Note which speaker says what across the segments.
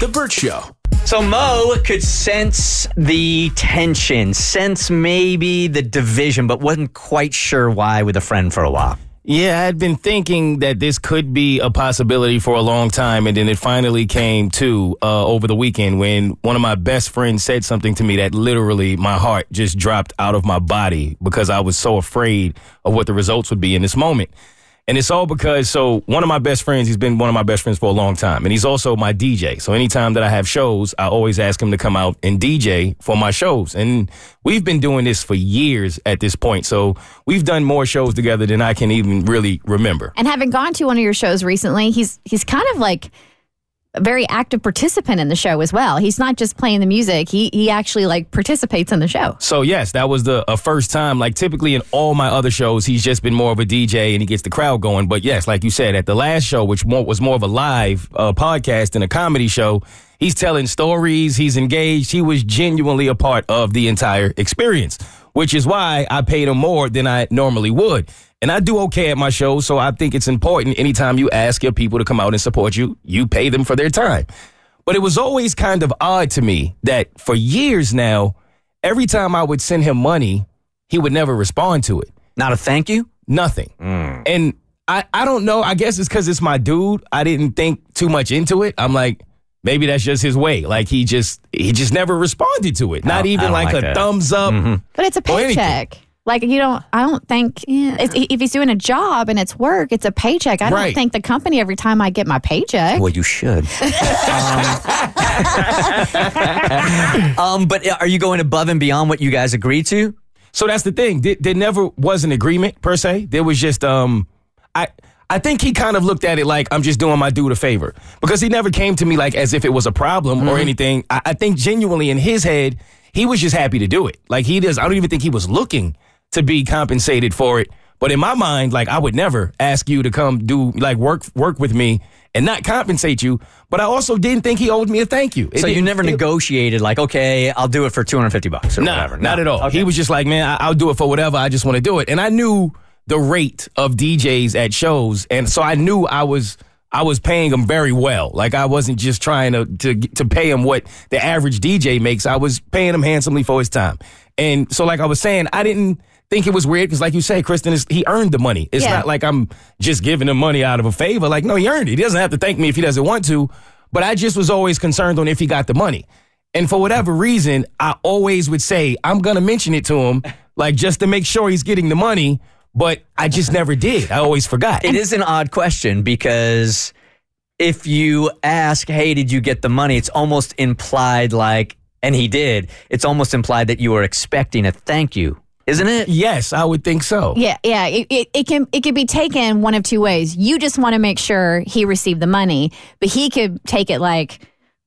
Speaker 1: The Bert Show.
Speaker 2: So Mo could sense the tension, sense maybe the division, but wasn't quite sure why with a friend for a while.
Speaker 3: Yeah, I had been thinking that this could be a possibility for a long time, and then it finally came to uh, over the weekend when one of my best friends said something to me that literally my heart just dropped out of my body because I was so afraid of what the results would be in this moment. And it's all because, so one of my best friends, he's been one of my best friends for a long time. And he's also my DJ. So anytime that I have shows, I always ask him to come out and DJ for my shows. And we've been doing this for years at this point. So we've done more shows together than I can even really remember.
Speaker 4: And having gone to one of your shows recently, he's he's kind of like very active participant in the show as well. He's not just playing the music; he he actually like participates in the show.
Speaker 3: So yes, that was the a first time. Like typically in all my other shows, he's just been more of a DJ and he gets the crowd going. But yes, like you said, at the last show, which more, was more of a live uh, podcast than a comedy show, he's telling stories. He's engaged. He was genuinely a part of the entire experience, which is why I paid him more than I normally would. And I do okay at my shows, so I think it's important anytime you ask your people to come out and support you, you pay them for their time. But it was always kind of odd to me that for years now, every time I would send him money, he would never respond to it.
Speaker 2: Not a thank you?
Speaker 3: Nothing. Mm. And I, I don't know. I guess it's because it's my dude. I didn't think too much into it. I'm like, maybe that's just his way. Like he just he just never responded to it. Not even like,
Speaker 2: like
Speaker 3: a
Speaker 2: that.
Speaker 3: thumbs up. Mm-hmm.
Speaker 4: But it's a paycheck. Like you don't, I don't think it's, if he's doing a job and it's work, it's a paycheck. I don't
Speaker 3: Right.
Speaker 4: thank the company every time I get my paycheck.
Speaker 2: Well, you should. um, um, but are you going above and beyond what you guys agreed to?
Speaker 3: So that's the thing. There, there never was an agreement per se. There was just um, I I think he kind of looked at it like I'm just doing my dude a favor because he never came to me like as if it was a problem or anything. I, I think genuinely in his head, he was just happy to do it. Like he does. I don't even think he was looking to be compensated for it. But in my mind, like I would never ask you to come do like work work with me and not compensate you. But I also didn't think he owed me a thank you. It
Speaker 2: So you never
Speaker 3: it-
Speaker 2: negotiated like, okay, I'll do it for 250 bucks or
Speaker 3: Nah,
Speaker 2: whatever.
Speaker 3: not
Speaker 2: No.
Speaker 3: at all.
Speaker 2: Okay.
Speaker 3: He was just like, man, I- I'll do it for whatever. I just want to do it. And I knew the rate of DJs at shows, and so I knew I was I was paying him very well. Like I wasn't just trying to to to pay him what the average DJ makes. I was paying him handsomely for his time. And so, like I was saying, I didn't think it was weird because, like you say, Kristen, is, he earned the money. It's
Speaker 4: Yeah.
Speaker 3: not like I'm just giving him money out of a favor. Like, no, he earned it. He doesn't have to thank me if he doesn't want to. But I just was always concerned on if he got the money. And for whatever reason, I always would say, I'm going to mention it to him, like just to make sure he's getting the money. But I just never did. I always forgot.
Speaker 2: It is an odd question because if you ask, hey, did you get the money? It's almost implied like, and he did, it's almost implied that you were expecting a thank you, isn't it?
Speaker 3: Yes, I would think so.
Speaker 4: Yeah, yeah. It, it, it can it could be taken one of two ways. You just want to make sure he received the money, but he could take it like,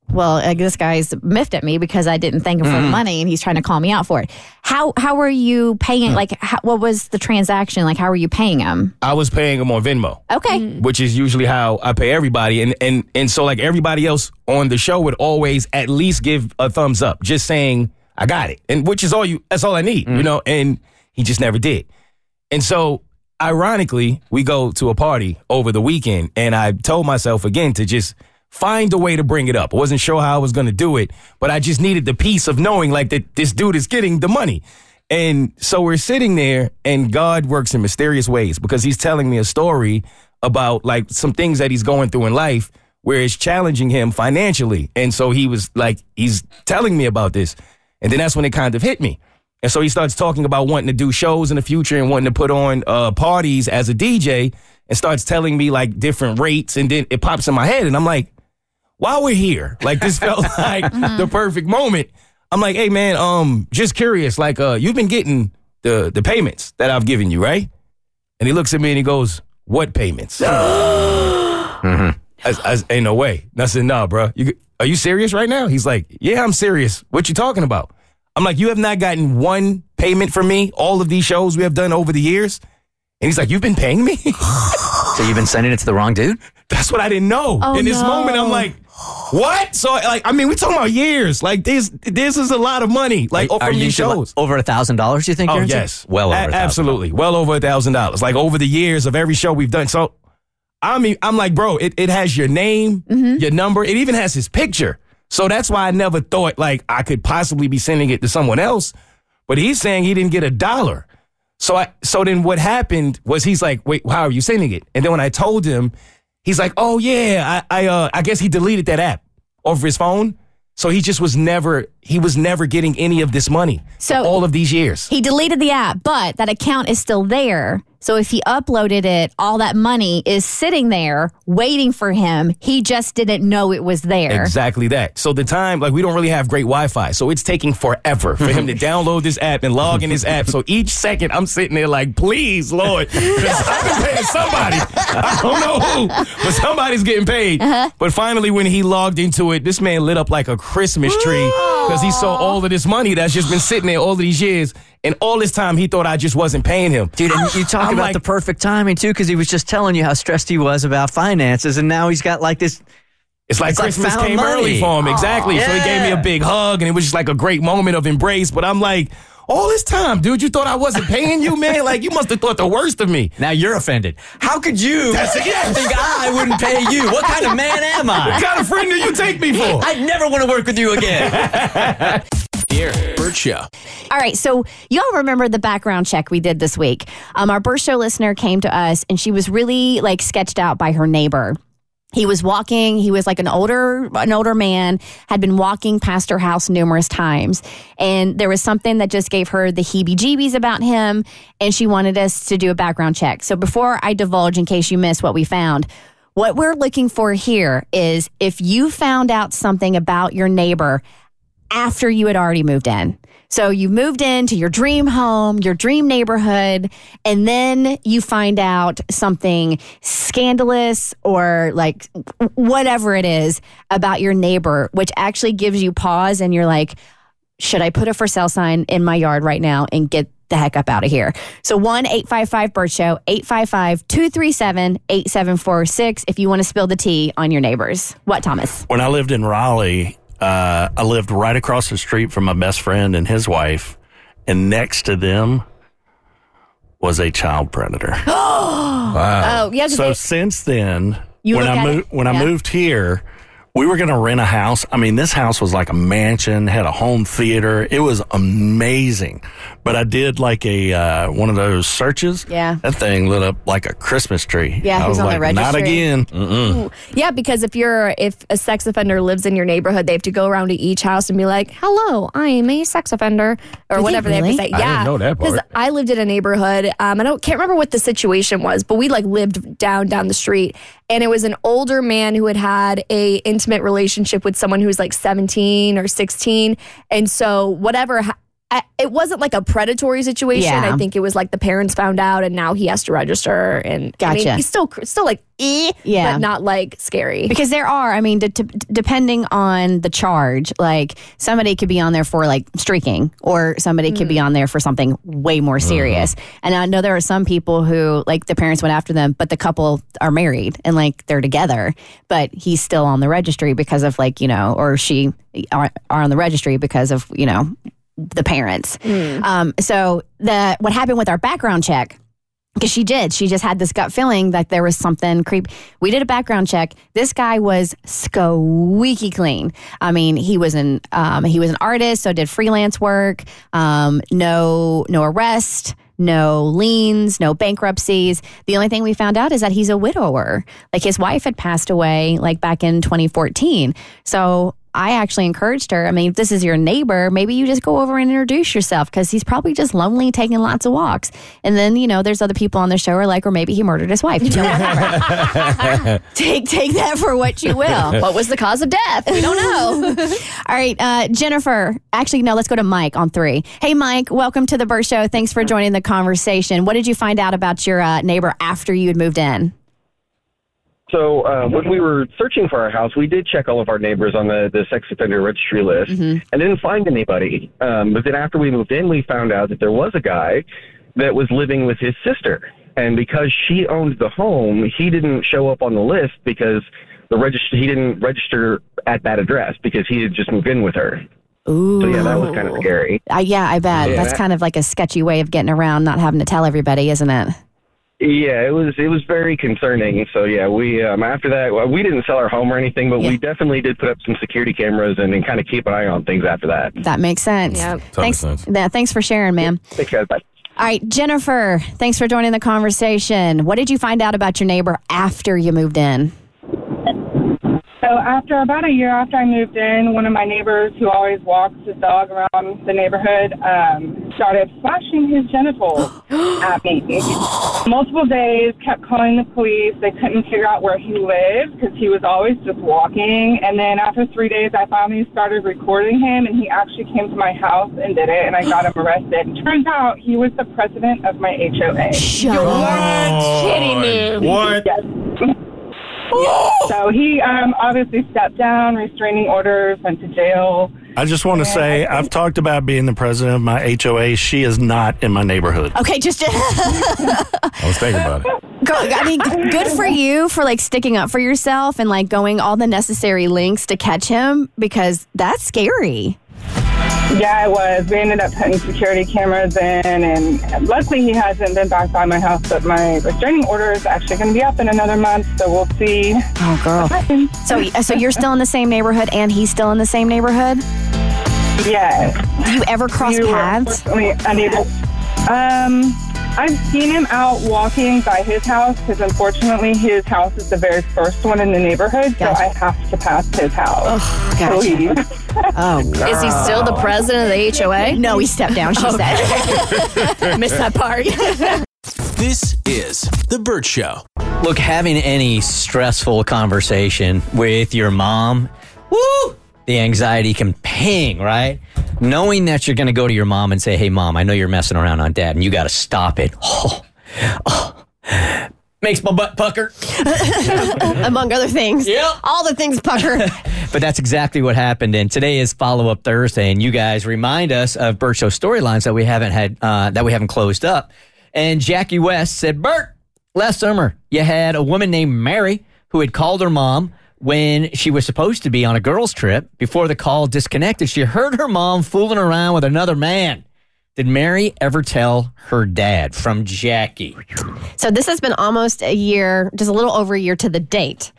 Speaker 4: well, uh, this guy's miffed at me because I didn't thank him for
Speaker 3: Mm-hmm.
Speaker 4: the money, and he's trying to call me out for it. How how were you paying? Like, how, what was the transaction? Like, how were you paying him?
Speaker 3: I was paying him on Venmo.
Speaker 4: Okay,
Speaker 3: which is usually how I pay everybody. And and and so like everybody else on the show would always at least give a thumbs up, just saying I got it, and which is all you. That's all I need, you mm. know. And he just never did. And so ironically, we go to a party over the weekend, and I told myself again to just find a way to bring it up. I wasn't sure how I was going to do it, but I just needed the peace of knowing like that this dude is getting the money. And so we're sitting there, and God works in mysterious ways because He's telling me a story about like some things that He's going through in life where it's challenging him financially. And so he was like, he's telling me about this. And then that's when it kind of hit me. And so he starts talking about wanting to do shows in the future and wanting to put on uh, parties as a DJ and starts telling me like different rates. And then it pops in my head and I'm like, while we're here, like this felt like the perfect moment. I'm like, hey man, um, just curious, like uh, you've been getting the the payments that I've given you, right? And he looks at me and he goes, "What payments?" I, I, ain't no way. And I said, "Nah, bro. You, are you serious right now?" He's like, "Yeah, I'm serious. What you talking about?" I'm like, "You have not gotten one payment from me all of these shows we have done over the years." And he's like, "You've been paying me?"
Speaker 2: So you've been sending it to the wrong dude?
Speaker 3: That's what I didn't know.
Speaker 4: Oh,
Speaker 3: In this
Speaker 4: no.
Speaker 3: moment, I'm like, "What?" So like, I mean, we're talking about years. Like this, this is a lot of money. Like
Speaker 2: Are
Speaker 3: from
Speaker 2: you
Speaker 3: these shows.
Speaker 2: over a thousand dollars? You think?
Speaker 3: Oh
Speaker 2: you're into?
Speaker 3: yes,
Speaker 2: well over
Speaker 3: A-
Speaker 2: a
Speaker 3: absolutely, well over a thousand dollars. Like over the years of every show we've done. So I mean, I'm like, bro, it, it has your name,
Speaker 4: Mm-hmm.
Speaker 3: your number, it even has his picture. So that's why I never thought like I could possibly be sending it to someone else. But he's saying he didn't get a dollar. So I so then what happened was he's like, wait, how are you sending it? And then when I told him, he's like, oh yeah, I I uh I guess he deleted that app off his phone. So he just was never he was never getting any of this money.
Speaker 4: So-
Speaker 3: all of these years.
Speaker 4: He deleted the app, but that account is still there. So if he uploaded it, all that money is sitting there waiting for him. He just didn't know it was there.
Speaker 3: Exactly that. So the time, like we don't really have great Wi-Fi, so it's taking forever for him to download this app and log in his app. So each second, I'm sitting there like, please, Lord, I've been paying somebody. I don't know who, but somebody's getting paid. Uh-huh. But finally, when he logged into it, this man lit up like a Christmas tree because he saw all of this money that's just been sitting there all these years, and all this time he thought I just wasn't paying him.
Speaker 2: Dude, and you talk
Speaker 3: I'm
Speaker 2: about
Speaker 3: like-
Speaker 2: the perfect timing too, because he was just telling you how stressed he was about finances, and now he's got like this.
Speaker 3: It's like
Speaker 2: It's
Speaker 3: Christmas
Speaker 2: found
Speaker 3: came
Speaker 2: money.
Speaker 3: early for him. Exactly. So he gave me a big hug and it was just like a great moment of embrace. But I'm like, all this time, dude, you thought I wasn't paying you, man? Like you must have thought the worst of me.
Speaker 2: Now you're offended. How could you
Speaker 3: That's it, yes.
Speaker 2: think I wouldn't pay you? What kind of man am I?
Speaker 3: What
Speaker 2: I?
Speaker 3: kind of friend do you take me for?
Speaker 2: I'd never want to work with you again.
Speaker 1: Here, Bert Show.
Speaker 4: All right, so y'all remember the background check we did this week. Um, our Bert Show listener came to us and she was really like sketched out by her neighbor. He was walking, he was like an older an older man, had been walking past her house numerous times. And there was something that just gave her the heebie-jeebies about him, and she wanted us to do a background check. So before I divulge in case you missed what we found, what we're looking for here is if you found out something about your neighbor after you had already moved in. So you moved into your dream home, your dream neighborhood, and then you find out something scandalous or like whatever it is about your neighbor, which actually gives you pause and you're like, should I put a for sale sign in my yard right now and get the heck up out of here? So 1 855 Bert Show, 855 237 8746 if you want to spill the tea on your neighbors. What, Thomas?
Speaker 5: when I lived in Raleigh, uh, I lived right across the street from my best friend and his wife, and next to them was a child predator.
Speaker 4: Oh, yeah. 'cause
Speaker 5: so
Speaker 4: they-
Speaker 5: since then,
Speaker 4: You
Speaker 5: when I moved
Speaker 4: it?
Speaker 5: when I moved here, we were going to rent a house. I mean, this house was like a mansion, had a home theater. It was amazing. But I did like a uh, one of those searches.
Speaker 4: Yeah.
Speaker 5: that thing lit up like a Christmas tree.
Speaker 4: Yeah,
Speaker 5: I
Speaker 4: who's
Speaker 5: was
Speaker 4: on the
Speaker 5: like, not
Speaker 4: registry?
Speaker 5: again.
Speaker 6: Yeah, because if you're if a sex offender lives in your neighborhood, they have to go around to each house and be like, "Hello, I am a sex offender," or
Speaker 4: they
Speaker 6: whatever they
Speaker 4: really?
Speaker 6: have to say.
Speaker 3: I didn't
Speaker 6: yeah,
Speaker 3: know that part.
Speaker 6: Because I lived in a neighborhood. Um, I don't can't remember what the situation was, but we like lived down down the street, and it was an older man who had had a intimate relationship with someone who's like 17 or 16, and so whatever. Ha- I, it wasn't like a predatory situation.
Speaker 4: Yeah.
Speaker 6: I think it was like the parents found out, and now he has to register. And I mean,
Speaker 4: Gotcha.
Speaker 6: he's still still like, eh,
Speaker 4: Yeah.
Speaker 6: but not like scary.
Speaker 4: Because there are, I mean, d- d- depending on the charge, like somebody could be on there for like streaking, or somebody could be mm. on there for something way more uh-huh. serious. And I know there are some people who, like, the parents went after them, but the couple are married and like they're together, but he's still on the registry because of like, you know, or she are, are on the registry because of, you know, the parents. Um, so the what happened with our background check because she did. She just had this gut feeling that there was something creep. We did a background check. This guy was squeaky clean. I mean, he was an um, he was an artist, so did freelance work. Um, no no arrest. no liens, no bankruptcies. The only thing we found out is that he's a widower. Like his wife had passed away like back in 2014. So I actually encouraged her. I mean, if this is your neighbor, maybe you just go over and introduce yourself because he's probably just lonely taking lots of walks. And then, you know, there's other people on the show who are like, or maybe he murdered his wife. You know, take, take that for what you will.
Speaker 6: What was the cause of death? We don't know.
Speaker 4: All right, uh, Jennifer. Actually, no, let's go to Mike on three. Hey, Mike, welcome to the Bert Show. Thanks for joining the conversation. What did you find out about your uh, neighbor after you had moved in?
Speaker 1: So uh, when we were searching for our house, we did check all of our neighbors on the, the sex offender registry list and didn't find anybody. Um, but then after we moved in, we found out that there was a guy that was living with his sister. And because she owned the home, he didn't show up on the list because the register he didn't register at that address because he had just moved in with her.
Speaker 4: Ooh.
Speaker 1: So yeah, that was kind of scary.
Speaker 4: Uh, yeah, I bet.
Speaker 1: Yeah.
Speaker 4: That's kind of like a sketchy way of getting around not having to tell everybody, isn't it?
Speaker 1: Yeah, it was it was very concerning. So yeah, we um, after that well, we didn't sell our home or anything, but
Speaker 4: Yeah.
Speaker 1: we definitely did put up some security cameras and, and kind of keep an eye on things after that.
Speaker 4: That makes sense.
Speaker 6: Yep.
Speaker 4: Thanks.
Speaker 3: sense.
Speaker 4: Yeah, thanks for sharing, ma'am.
Speaker 1: Take care. Bye.
Speaker 4: All right, Jennifer, thanks for joining the conversation. What did you find out about your neighbor after you moved in?
Speaker 7: So after about a year after I moved in, one of my neighbors who always walks his dog around the neighborhood um, started flashing his genitals at me. Multiple days, kept calling the police. They couldn't figure out where he lived because he was always just walking. And then after three days, I finally started recording him, and he actually came to my house and did it, and I got him arrested. Turns out he was the president of my HOA.
Speaker 6: Kidding me.
Speaker 3: What?
Speaker 7: Yes. So he um, obviously stepped down, restraining orders, went to jail.
Speaker 5: I just want to say I've talked about being the president of my HOA. She is not in my neighborhood.
Speaker 4: Okay, just
Speaker 3: I was thinking about it.
Speaker 4: Girl, I mean, good for you for like sticking up for yourself and like going all the necessary links to catch him because that's scary.
Speaker 7: Yeah, it was. We ended up putting security cameras in, and luckily he hasn't been back by my house. But my restraining order is actually going to be up in another month, so we'll see.
Speaker 4: Oh, girl. So, so you're still in the same neighborhood and he's still in the same neighborhood?
Speaker 7: Yes.
Speaker 4: Do you ever cross
Speaker 7: were
Speaker 4: paths?
Speaker 7: unfortunately unable. Um, I've seen him out walking by his house because unfortunately his house is the very first one in the neighborhood,
Speaker 4: Gotcha.
Speaker 7: so I have to pass his house. to
Speaker 4: Gotcha.
Speaker 7: leave.
Speaker 4: Oh, girl.
Speaker 6: Is he still the president of the HOA?
Speaker 4: No, he stepped down, she said.
Speaker 6: Missed that part.
Speaker 8: This is The Bert Show.
Speaker 2: Look, having any stressful conversation with your mom, woo, the anxiety can ping, right? Knowing that you're going to go to your mom and say, hey, mom, I know you're messing around on dad and you got to stop it. Oh, oh, makes my butt pucker.
Speaker 4: Among other things.
Speaker 2: Yep.
Speaker 4: All the things pucker.
Speaker 2: But that's exactly what happened. And today is follow up Thursday, and you guys remind us of Bert Show storylines that we haven't had uh, that we haven't closed up. And Jackie West said, Bert, last summer you had a woman named Mary who had called her mom when she was supposed to be on a girls' trip. Before the call disconnected, she heard her mom fooling around with another man. Did Mary ever tell her dad? From Jackie.
Speaker 9: So this has been almost a year, just a little over a year to the date.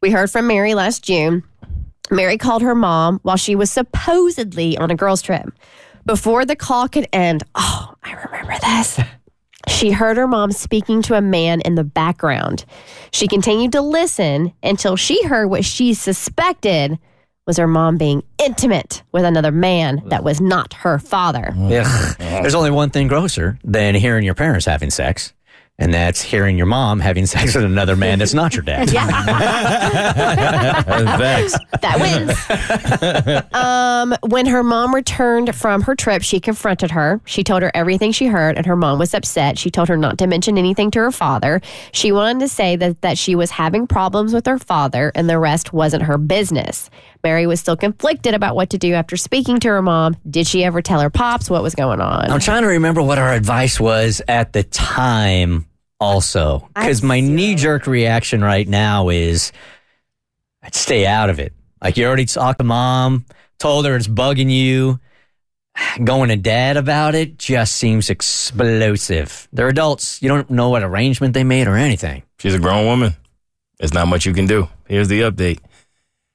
Speaker 9: We heard from Mary last June. Mary called her mom while she was supposedly on a girls' trip. Before the call could end, oh, I remember this. She heard her mom speaking to a man in the background. She continued to listen until she heard what she suspected was her mom being intimate with another man that was not her father.
Speaker 2: Ugh. There's only one thing grosser than hearing your parents having sex, and that's hearing your mom having sex with another man that's not your dad.
Speaker 3: Thanks.
Speaker 9: that wins. um, when her mom returned from her trip, she confronted her. She told her everything she heard, and her mom was upset. She told her not to mention anything to her father. She wanted to say that, that she was having problems with her father, and the rest wasn't her business. Mary was still conflicted about what to do after speaking to her mom. Did she ever tell her pops what was going on?
Speaker 2: I'm trying to remember what our advice was at the time, also, because my knee jerk reaction right now is I'd stay out of it. Like you already talked to mom, told her it's bugging you. Going to dad about it just seems explosive. They're adults. You don't know what arrangement they made or anything.
Speaker 3: She's a grown woman. There's not much you can do. Here's the update.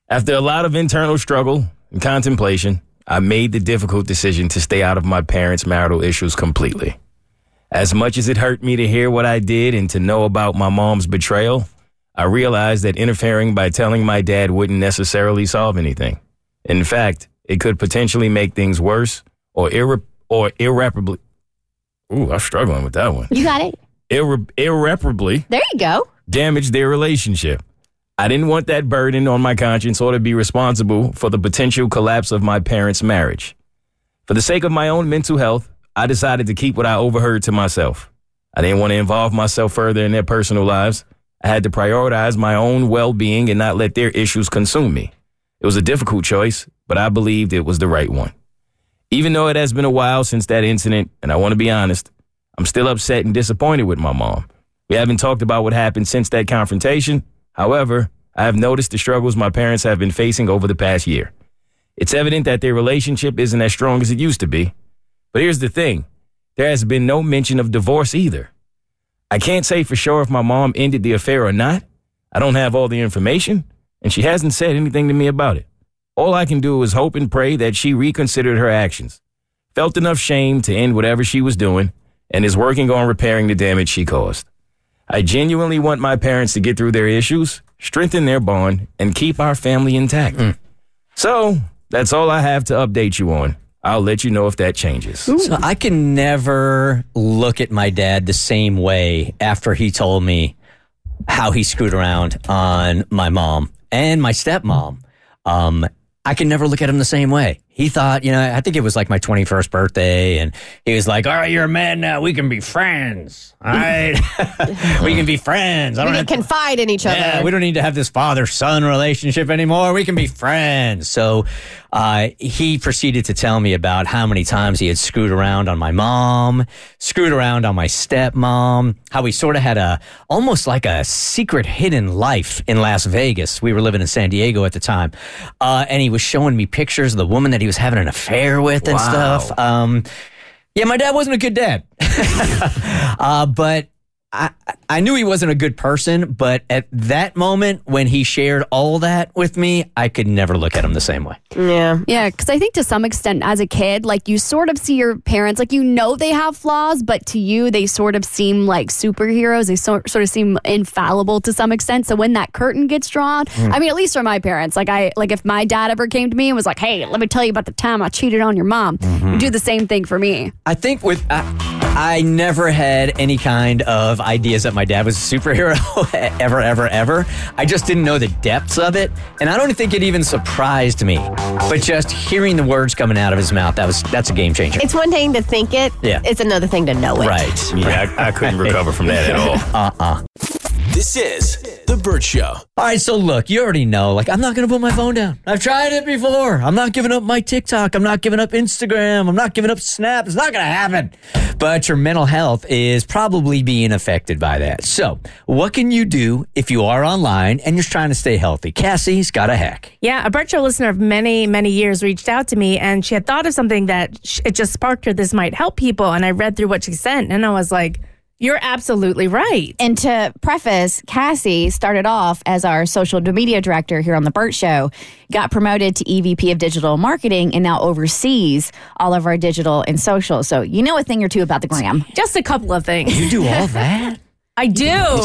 Speaker 3: After a lot of internal struggle and contemplation, I made the difficult decision to stay out of my parents' marital issues completely. As much as it hurt me to hear what I did and to know about my mom's betrayal, I realized that interfering by telling my dad wouldn't necessarily solve anything. In fact, it could potentially make things worse or irre- or irreparably. Ooh, I'm struggling with that one.
Speaker 4: You got it.
Speaker 3: Irre- irreparably
Speaker 4: There you go.
Speaker 3: damage their relationship. I didn't want that burden on my conscience or to be responsible for the potential collapse of my parents' marriage. For the sake of my own mental health, I decided to keep what I overheard to myself. I didn't want to involve myself further in their personal lives. I had to prioritize my own well being and not let their issues consume me. It was a difficult choice, but I believed it was the right one. Even though it has been a while since that incident, and I want to be honest, I'm still upset and disappointed with my mom. We haven't talked about what happened since that confrontation. However, I have noticed the struggles my parents have been facing over the past year. It's evident that their relationship isn't as strong as it used to be. But here's the thing there has been no mention of divorce either. I can't say for sure if my mom ended the affair or not. I don't have all the information, and she hasn't said anything to me about it. All I can do is hope and pray that she reconsidered her actions, felt enough shame to end whatever she was doing, and is working on repairing the damage she caused. I genuinely want my parents to get through their issues, strengthen their bond, and keep our family intact. Mm. So, that's all I have to update you on. I'll let you know if that changes.
Speaker 2: So I can never look at my dad the same way after he told me how he screwed around on my mom and my stepmom. Um, I can never look at him the same way. He thought, you know, I think it was like my 21st birthday, and he was like, All right, you're a man now. We can be friends. All right. we can be friends. I don't
Speaker 9: can
Speaker 2: have
Speaker 9: confide in each other.
Speaker 2: yeah, we don't need to have this father son relationship anymore. We can be friends. So uh, he proceeded to tell me about how many times he had screwed around on my mom, screwed around on my stepmom, how he sort of had a almost like a secret hidden life in Las Vegas. We were living in San Diego at the time. Uh, and he was showing me pictures of the woman that he was having an affair with and
Speaker 3: Wow.
Speaker 2: stuff. Um, yeah, my dad wasn't a good dad. uh, but I, I knew he wasn't a good person, but at that moment when he shared all that with me, I could never look at him the same way.
Speaker 9: Yeah.
Speaker 6: Yeah, because I think to some extent, as a kid, like you sort of see your parents, like you know they have flaws, but to you, they sort of seem like superheroes. They sort sort of seem infallible to some extent. So when that curtain gets drawn, hmm. I mean, at least for my parents, like I like if my dad ever came to me and was like, "Hey, let me tell you about the time I cheated on your mom," you do the same thing for me.
Speaker 2: I think with I, I never had any kind of ideas that my dad was a superhero ever, ever, ever. I just didn't know the depths of it, and I don't think it even surprised me. But just hearing the words coming out of his mouth, that was that's a game changer.
Speaker 9: It's one thing to think it,
Speaker 2: Yeah.
Speaker 9: it's another thing to know it.
Speaker 2: right.
Speaker 3: Yeah, I, I couldn't recover from that at all. Uh-uh.
Speaker 8: This is The Bert Show.
Speaker 2: All right, so look, you already know. Like, I'm not going to put my phone down. I've tried it before. I'm not giving up my TikTok. I'm not giving up Instagram. I'm not giving up Snap. It's not going to happen. But your mental health is probably being affected by that. So, what can you do if you are online and you're trying to stay healthy? Cassie's got a hack.
Speaker 10: Yeah, a Bert Show listener of many, many years reached out to me and she had thought of something that it just sparked her. This might help people. And I read through what she sent and I was like, you're absolutely right.
Speaker 4: And to preface, Cassie started off as our social media director here on the Bert Show, got promoted to EVP of digital marketing, and now oversees all of our digital and social. So you know a thing or two about the gram.
Speaker 10: Just a couple of things.
Speaker 2: You do all that?
Speaker 10: I do.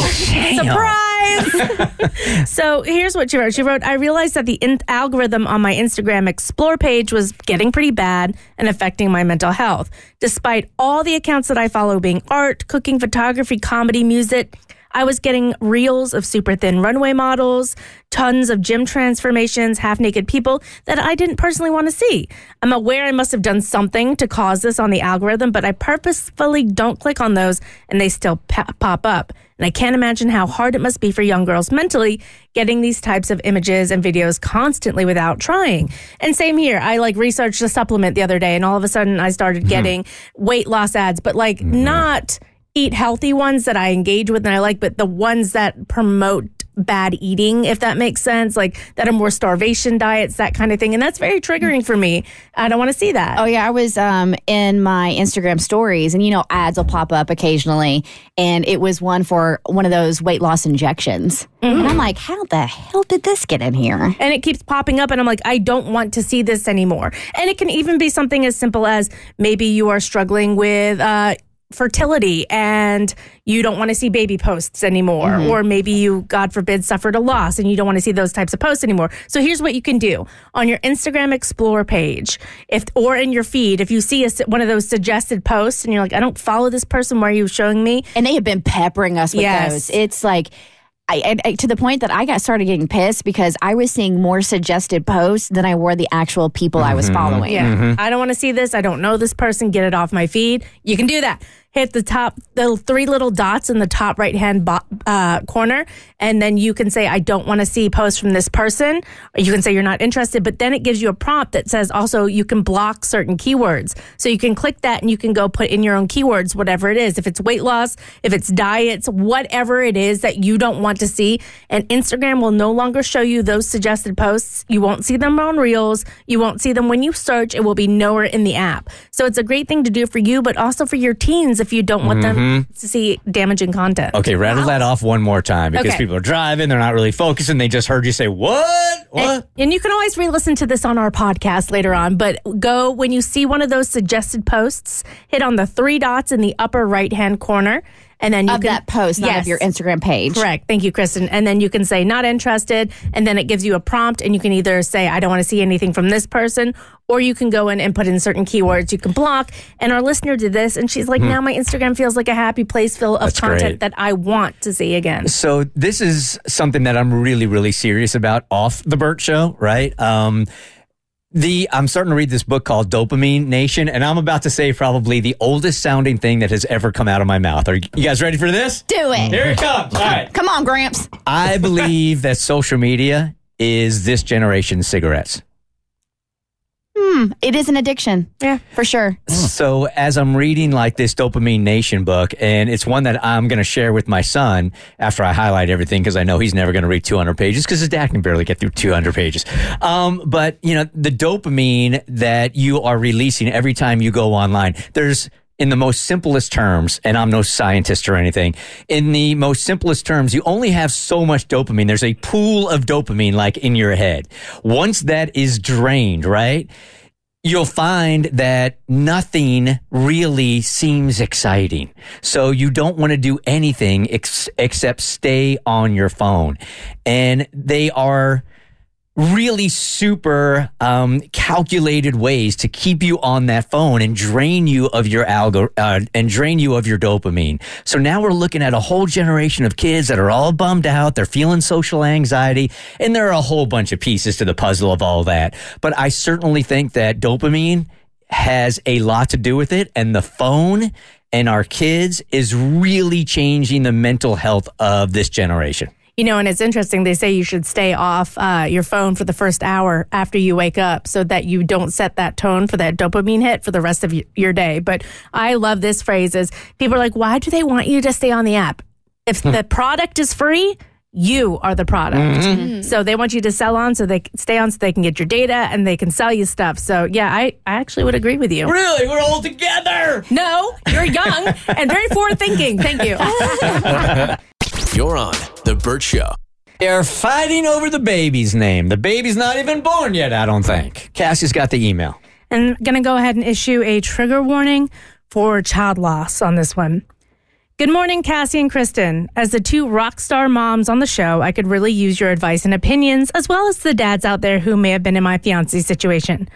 Speaker 10: Surprise! so here's what she wrote. She wrote, I realized that the in- algorithm on my Instagram Explore page was getting pretty bad and affecting my mental health. Despite all the accounts that I follow being art, cooking, photography, comedy, music, I was getting reels of super thin runway models, tons of gym transformations, half naked people that I didn't personally want to see. I'm aware I must have done something to cause this on the algorithm, but I purposefully don't click on those and they still pop up. And I can't imagine how hard it must be for young girls mentally getting these types of images and videos constantly without trying. And same here. I like researched a supplement the other day and all of a sudden I started mm-hmm. getting weight loss ads, but like mm-hmm. not eat healthy ones that I engage with and I like, but the ones that promote bad eating, if that makes sense, like that are more starvation diets, that kind of thing. And that's very triggering for me. I don't want to see that.
Speaker 4: Oh yeah, I was um, in my Instagram stories, and you know ads will pop up occasionally, and it was one for one of those weight loss injections, and I'm like, how the hell did this get in here?
Speaker 10: and it keeps popping up and i'm like i don't want to see this anymore and it can even be something as simple as maybe you are struggling with uh fertility and you don't want to see baby posts anymore
Speaker 4: Mm-hmm.
Speaker 10: or maybe you god forbid suffered a loss and you don't want to see those types of posts anymore so here's what you can do on your instagram explore page if or in your feed if you see a, s- one of those suggested posts and you're like i don't follow this person why are you showing me
Speaker 4: and they have been peppering us with
Speaker 10: Yes.
Speaker 4: those. It's like. I, I, I- to the point that I got started getting pissed because I was seeing more suggested posts than I were the actual people I was following.
Speaker 10: Yeah. I don't want to see this. I don't know this person. Get it off my feed. You can do that. Hit the top, the three little dots in the top right hand bo- uh, corner, and then you can say, I don't want to see posts from this person. Or you can say you're not interested, but then it gives you a prompt that says also you can block certain keywords. So you can click that and you can go put in your own keywords, whatever it is. If it's weight loss, if it's diets, whatever it is that you don't want to see. And Instagram will no longer show you those suggested posts. You won't see them on Reels. You won't see them when you search. It will be nowhere in the app. So it's a great thing to do for you, but also for your teens if you don't want them mm-hmm. to see damaging content.
Speaker 2: Okay, rattle that off one more time because
Speaker 10: Okay.
Speaker 2: people are driving, they're not really focusing. They just heard you say, What? What?
Speaker 10: And, and you can always re listen to this on our podcast later on, but go when you see one of those suggested posts, hit on the three dots in the upper right hand corner. And then you
Speaker 4: Of
Speaker 10: can,
Speaker 4: that post, not
Speaker 10: Yes.
Speaker 4: of your Instagram page.
Speaker 10: Correct. Thank you, Kristen. And then you can say not interested, and then it gives you a prompt, and you can either say I don't want to see anything from this person, or you can go in and put in certain keywords you can block. And our listener did this, and she's like, now my Instagram feels like a happy place full of
Speaker 2: Hmm. That's
Speaker 10: content
Speaker 2: great.
Speaker 10: that I want to see again.
Speaker 2: So this is something that I'm really, really serious about off the Bert Show, right? Um, the I'm starting to read this book called Dopamine Nation, and I'm about to say probably the oldest sounding thing that has ever come out of my mouth. Are you guys ready for this?
Speaker 4: Do it. Mm.
Speaker 2: Here it comes. All right.
Speaker 4: Come on, Gramps.
Speaker 2: I believe that social media is this generation's cigarettes.
Speaker 4: Hmm. It is an addiction.
Speaker 10: Yeah.
Speaker 4: For sure.
Speaker 2: So as I'm reading like this Dopamine Nation book, and it's one that I'm going to share with my son after I highlight everything because I know he's never going to read 200 pages because his dad can barely get through 200 pages. Um, but you know the dopamine that you are releasing every time you go online, there's in the most simplest terms, and I'm no scientist or anything, in the most simplest terms, you only have so much dopamine. There's a pool of dopamine like in your head. Once that is drained, right? you'll find that nothing really seems exciting. So you don't want to do anything ex- except stay on your phone. And they are really super um, calculated ways to keep you on that phone and drain you of your algo uh, and drain you of your dopamine. So now we're looking at a whole generation of kids that are all bummed out. They're feeling social anxiety, and there are a whole bunch of pieces to the puzzle of all that. But I certainly think that dopamine has a lot to do with it, and the phone and our kids is really changing the mental health of this generation.
Speaker 10: You know, and it's interesting. They say you should stay off uh, your phone for the first hour after you wake up so that you don't set that tone for that dopamine hit for the rest of your day. But I love this phrase is people are like, why do they want you to stay on the app? If hmm. the product is free, you are the product. Mm-hmm. Mm-hmm. So they want you to sell on so they stay on so they can get your data and they can sell you stuff. So yeah, I, I actually would agree with you.
Speaker 2: Really? We're all together.
Speaker 10: No, you're young and very forward thinking. Thank you.
Speaker 8: You're on The Bert Show.
Speaker 2: They're fighting over the baby's name. The baby's not even born yet, I don't think. Cassie's got the email.
Speaker 10: and going to go ahead and issue a trigger warning for child loss on this one. Good morning, Cassie and Kristen. As the two rock star moms on the show, I could really use your advice and opinions, as well as the dads out there who may have been in my fiance's situation.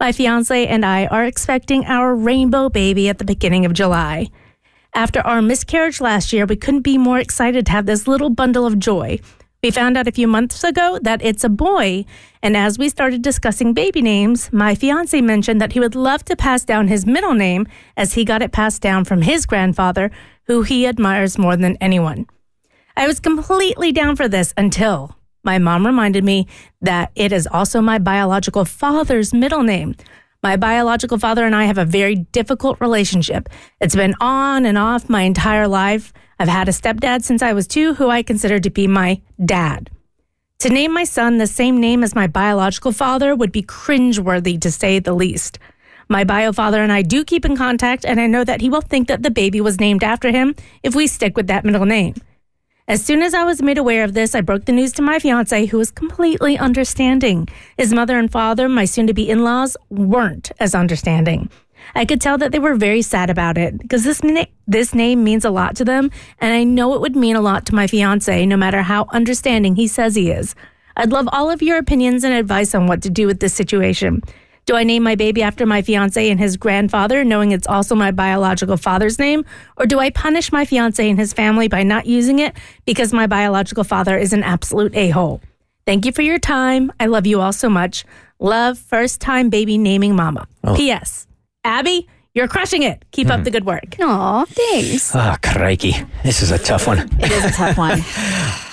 Speaker 10: My fiance and I are expecting our rainbow baby at the beginning of July. After our miscarriage last year, we couldn't be more excited to have this little bundle of joy. We found out a few months ago that it's a boy, and as we started discussing baby names, my fiance mentioned that he would love to pass down his middle name as he got it passed down from his grandfather, who he admires more than anyone. I was completely down for this until my mom reminded me that it is also my biological father's middle name. My biological father and I have a very difficult relationship. It's been on and off my entire life. I've had a stepdad since I was two, who I consider to be my dad. To name my son the same name as my biological father would be cringeworthy to say the least. My bio father and I do keep in contact, and I know that he will think that the baby was named after him if we stick with that middle name. As soon as I was made aware of this, I broke the news to my fiance, who was completely understanding. His mother and father, my soon to be in laws, weren't as understanding. I could tell that they were very sad about it because this na- this name means a lot to them, and I know it would mean a lot to my fiance, no matter how understanding he says he is. I'd love all of your opinions and advice on what to do with this situation. Do I name my baby after my fiance and his grandfather, knowing it's also my biological father's name? Or do I punish my fiance and his family by not using it because my biological father is an absolute a hole? Thank you for your time. I love you all so much. Love, first time baby naming mama. Oh. P.S. Abby, you're crushing it. Keep up mm-hmm. the good work.
Speaker 6: Aw, thanks.
Speaker 2: Oh, crikey. This is a tough one.
Speaker 4: It is a tough one.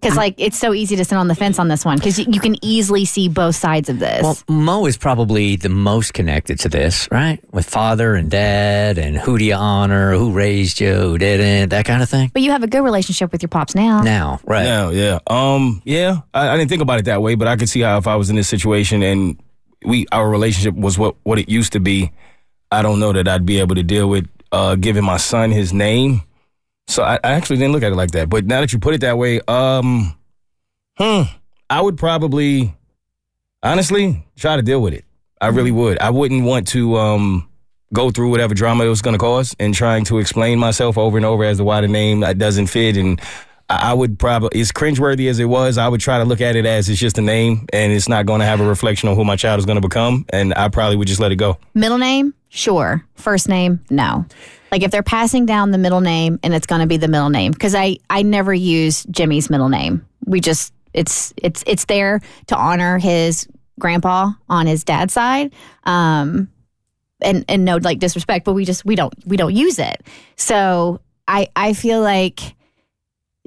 Speaker 4: Because like it's so easy to sit on the fence on this one because you, you can easily see both sides of this.
Speaker 2: Well, Mo is probably the most connected to this, right? With father and dad and who do you honor, who raised you, who didn't, that kind of thing.
Speaker 4: but you have a good relationship with your pops now.
Speaker 2: Now, right.
Speaker 3: Yeah, yeah. Um, yeah. I, I didn't think about it that way, but I could see how if I was in this situation and we our relationship was what what it used to be, I don't know that I'd be able to deal with uh giving my son his name. So I, I actually didn't look at it like that. But now that you put it that way, um, hmm, I would probably honestly try to deal with it. I really would. I wouldn't want to um go through whatever drama it was going to cause and trying to explain myself over and over as to why the name that doesn't fit and I I would probably, as cringeworthy as it was, I would try to look at it as it's just a name and it's not going to have a reflection on who my child is going to become. And I probably would just let it go.
Speaker 4: Middle name, sure. First name, no. Like if they're passing down the middle name and it's going to be the middle name because I I never use Jimmy's middle name. We just it's it's it's there to honor his grandpa on his dad's side. Um and and no like disrespect, but we just we don't we don't use it. So I I feel like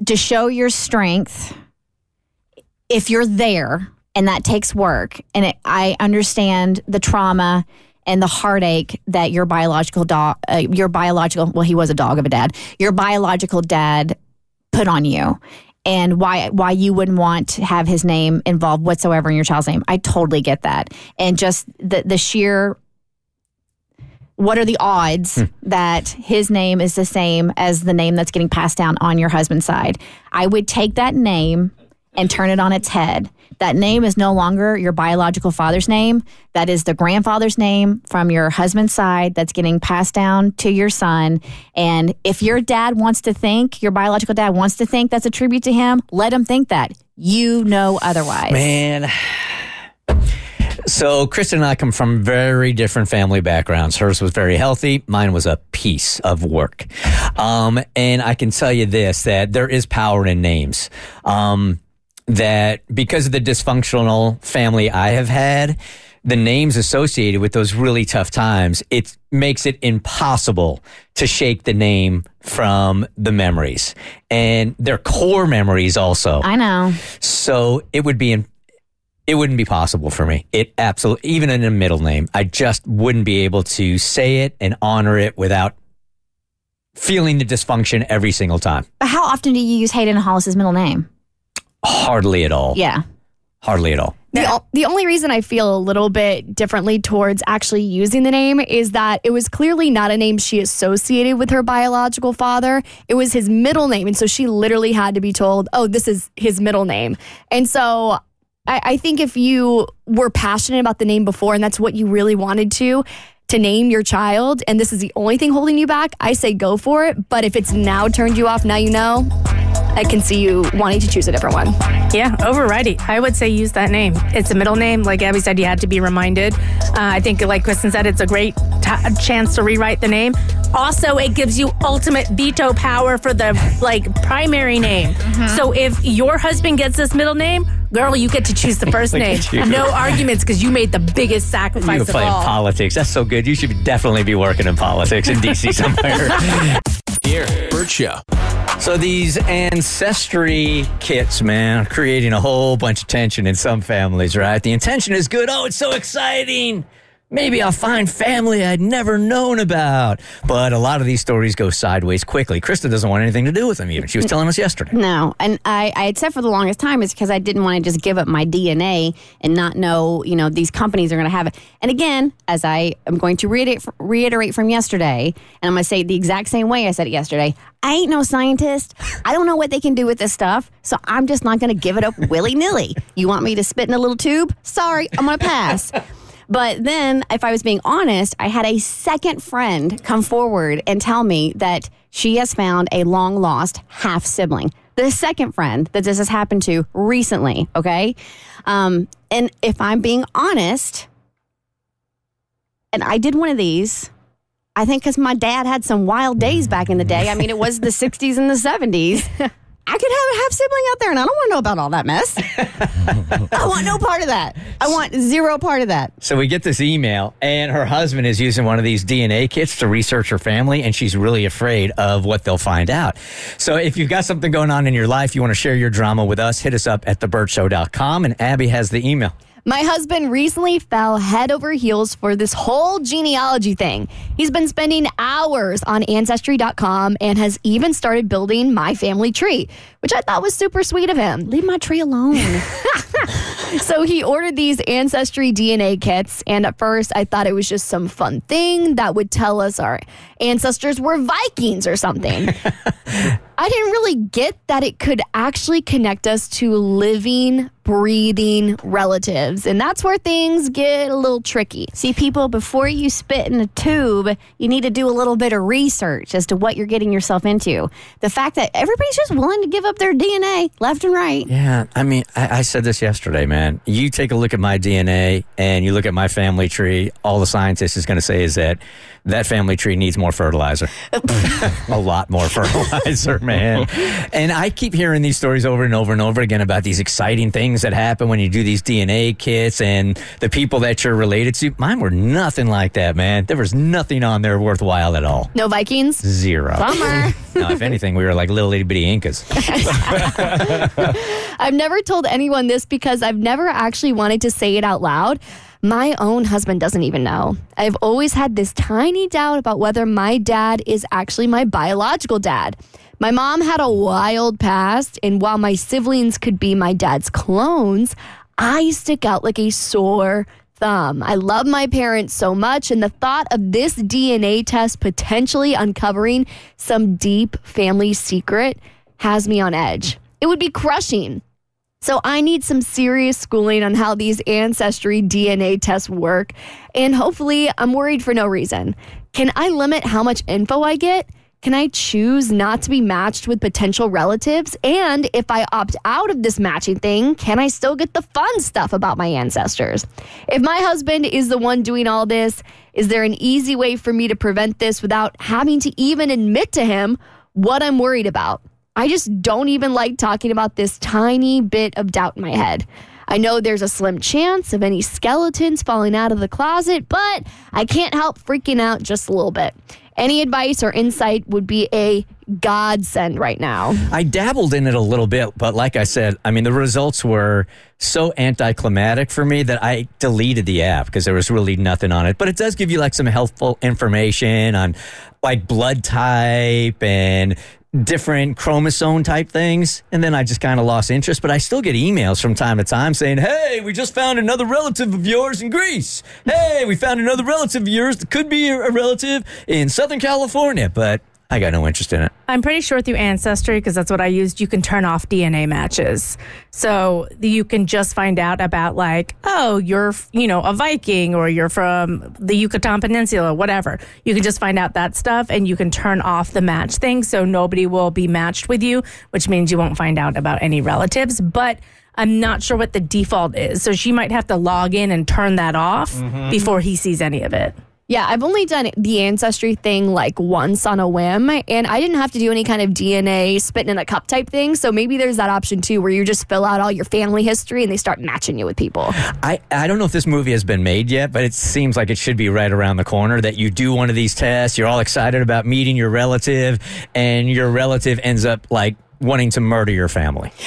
Speaker 4: to show your strength if you're there and that takes work and it, i understand the trauma and the heartache that your biological dog uh, your biological well he was a dog of a dad. Your biological dad put on you. And why why you wouldn't want to have his name involved whatsoever in your child's name. I totally get that. And just the the sheer what are the odds that his name is the same as the name that's getting passed down on your husband's side? I would take that name and turn it on its head. That name is no longer your biological father's name. That is the grandfather's name from your husband's side that's getting passed down to your son. And if your dad wants to think, your biological dad wants to think that's a tribute to him, let him think that. You know otherwise.
Speaker 2: Man. So, Kristen and I come from very different family backgrounds. Hers was very healthy. Mine was a piece of work. Um, and I can tell you this that there is power in names. Um, that because of the dysfunctional family I have had, the names associated with those really tough times, it makes it impossible to shake the name from the memories. And their core memories also.
Speaker 4: I know.
Speaker 2: So it would be in, it wouldn't be possible for me. It absolutely even in a middle name, I just wouldn't be able to say it and honor it without feeling the dysfunction every single time.
Speaker 4: But how often do you use Hayden Hollis's middle name?
Speaker 2: Hardly at all.
Speaker 4: Yeah.
Speaker 2: Hardly at all.
Speaker 6: The, o- the only reason I feel a little bit differently towards actually using the name is that it was clearly not a name she associated with her biological father. It was his middle name. And so she literally had to be told, oh, this is his middle name. And so I, I think if you were passionate about the name before and that's what you really wanted to, to name your child, and this is the only thing holding you back, I say go for it. But if it's now turned you off, now you know, I can see you wanting to choose a different one.
Speaker 10: Yeah, override it. I would say use that name. It's a middle name. Like Abby said, you had to be reminded. Uh, I think, like Kristen said, it's a great t- chance to rewrite the name. Also, it gives you ultimate veto power for the like primary name. So if your husband gets this middle name, girl, you get to choose the first name. No arguments because you made the biggest
Speaker 2: You
Speaker 10: sacrifice of
Speaker 2: play
Speaker 10: all.
Speaker 2: politics. That's so good. You should definitely be working in politics in DC somewhere.
Speaker 8: Here, Bert Show.
Speaker 2: So these ancestry kits, man, are creating a whole bunch of tension in some families, right? The intention is good. Oh, it's so exciting. Maybe I'll find family I'd never known about. But a lot of these stories go sideways quickly. Krista doesn't want anything to do with them even. She was telling us yesterday.
Speaker 4: No, and I, I had said for the longest time is because I didn't want to just give up my DNA and not know, you know, these companies are going to have it. And again, as I am going to reiterate, reiterate from yesterday, and I'm going to say the exact same way I said it yesterday. I ain't no scientist. I don't know what they can do with this stuff, so I'm just not going to give it up willy nilly. You want me to spit in a little tube? Sorry, I'm going to pass. But then, if I was being honest, I had a second friend come forward and tell me that she has found a long lost half sibling. The second friend that this has happened to recently, okay? Um, and if I'm being honest, and I did one of these. I think because my dad had some wild days back in the day. I mean, it was the 60s and the 70s. I could have a half sibling out there, and I don't want to know about all that mess. I want no part of that. I want zero part of that.
Speaker 2: So we get this email, and her husband is using one of these DNA kits to research her family, and she's really afraid of what they'll find out. So if you've got something going on in your life, you want to share your drama with us, hit us up at thebertshow.com, and Abby has the email.
Speaker 6: My husband recently fell head over heels for this whole genealogy thing. He's been spending hours on Ancestry.com and has even started building my family tree, which I thought was super sweet of him.
Speaker 4: Leave my tree alone.
Speaker 6: so he ordered these Ancestry DNA kits, and at first I thought it was just some fun thing that would tell us our ancestors were Vikings or something. I didn't really get that it could actually connect us to living, breathing relatives. And that's where things get a little tricky.
Speaker 4: See, people, before you spit in a tube, you need to do a little bit of research as to what you're getting yourself into. The fact that everybody's just willing to give up their DNA left and right.
Speaker 2: Yeah, I mean, I, I said this yesterday, man. You take a look at my DNA and you look at my family tree, all the scientist is going to say is that that family tree needs more fertilizer. a lot more fertilizer, man. And I keep hearing these stories over and over and over again about these exciting things that happen when you do these DNA kits and the people that you're related to. Mine were nothing like that, man. There was nothing on there worthwhile at all.
Speaker 6: No Vikings?
Speaker 2: Zero.
Speaker 6: Bummer.
Speaker 2: no, if anything, we were like little itty bitty Incas.
Speaker 6: I've never told anyone this because I've never actually wanted to say it out loud. My own husband doesn't even know. I've always had this tiny doubt about whether my dad is actually my biological dad. My mom had a wild past, and while my siblings could be my dad's clones, I stick out like a sore thumb. I love my parents so much, and the thought of this DNA test potentially uncovering some deep family secret has me on edge. It would be crushing. So I need some serious schooling on how these ancestry DNA tests work. And hopefully, I'm worried for no reason. Can I limit how much info I get? Can I choose not to be matched with potential relatives? And if I opt out of this matching thing, can I still get the fun stuff about my ancestors? If my husband is the one doing all this, is there an easy way for me to prevent this without having to even admit to him what I'm worried about? I just don't even like talking about this tiny bit of doubt in my head. I know there's a slim chance of any skeletons falling out of the closet, but I can't help freaking out just a little bit. Any advice or insight would be a godsend right now.
Speaker 2: I dabbled in it a little bit, but like I said, I mean, the results were so anticlimactic for me that I deleted the app because there was really nothing on it. But it does give you like some helpful information on like blood type and different chromosome type things. And then I just kind of lost interest, but I still get emails from time to time saying, Hey, we just found another relative of yours in Greece. Hey, we found another relative of yours that could be a relative in Southern California, but I got no interest in it.
Speaker 10: I'm pretty sure through Ancestry, because that's what I used, you can turn off DNA matches. So you can just find out about, like, oh, you're, you know, a Viking or you're from the Yucatan Peninsula, whatever. You can just find out that stuff and you can turn off the match thing. So nobody will be matched with you, which means you won't find out about any relatives. But I'm not sure what the default is. So she might have to log in and turn that off mm-hmm. before he sees any of it.
Speaker 6: Yeah, I've only done the ancestry thing like once on a whim, and I didn't have to do any kind of DNA spitting in a cup type thing. So maybe there's that option too, where you just fill out all your family history and they start matching you with people.
Speaker 2: I, I don't know if this movie has been made yet, but it seems like it should be right around the corner that you do one of these tests. You're all excited about meeting your relative, and your relative ends up like wanting to murder your family.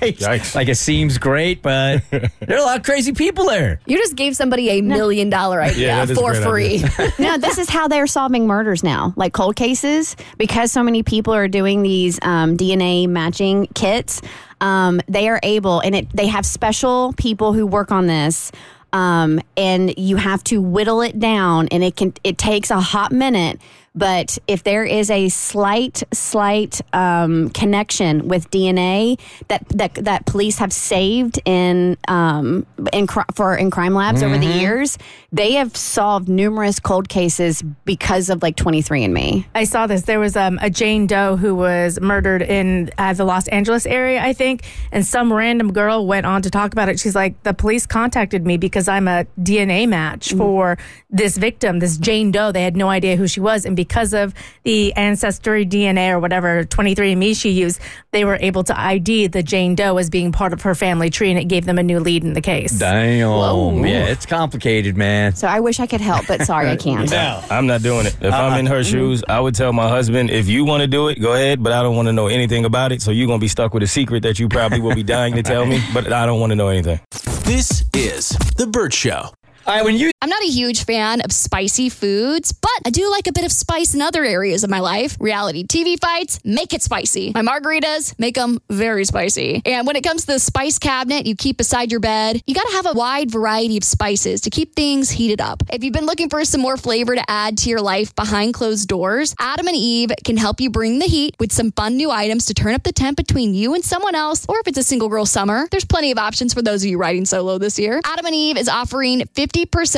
Speaker 2: Right? Like it seems great, but there are a lot of crazy people there.
Speaker 6: You just gave somebody a million dollar idea
Speaker 2: that is a
Speaker 6: for
Speaker 2: great
Speaker 6: free.
Speaker 2: idea.
Speaker 4: no, this is how they're solving murders now, like cold cases, because so many people are doing these um, DNA matching kits. Um, they are able, and it, they have special people who work on this. Um, and you have to whittle it down, and it can it takes a hot minute. But if there is a slight, slight um, connection with DNA that, that that police have saved in um, in for in crime labs over the
Speaker 10: Mhm.
Speaker 4: years, they have solved numerous cold cases because of like 23andMe.
Speaker 10: I saw this. There was um, a Jane Doe who was murdered in uh, the Los Angeles area, I think, and some random girl went on to talk about it. She's like, "The police contacted me because I'm a DNA match for this victim, this Jane Doe. They had no idea who she was, and because of the ancestry DNA or whatever 23andMe she used, they were able to ID the Jane Doe as being part of her family tree, and it gave them a new lead in the case."
Speaker 2: Damn. Yeah, it's complicated, man.
Speaker 4: So I wish I could help, but sorry, I can't.
Speaker 3: I'm not doing it. If I'm in her mm. shoes, I would tell my husband, if you want to do it, go ahead, but I don't want to know anything about it. So you're going to be stuck with a secret that you probably will be dying to tell me, but I don't want to know anything.
Speaker 8: This is The Bert Show.
Speaker 2: When you
Speaker 11: I'm not a huge fan of spicy foods, but I do like a bit of spice in other areas of my life. Reality TV fights, make it spicy. My margaritas, make them very spicy. And when it comes to the spice cabinet you keep beside your bed, you gotta have a wide variety of spices to keep things heated up. If you've been looking for some more flavor to add to your life behind closed doors, Adam and Eve can help you bring the heat with some fun new items to turn up the temp between you and someone else, or if it's a single girl summer, there's plenty of options for those of you riding solo this year. Adam and Eve is offering 50%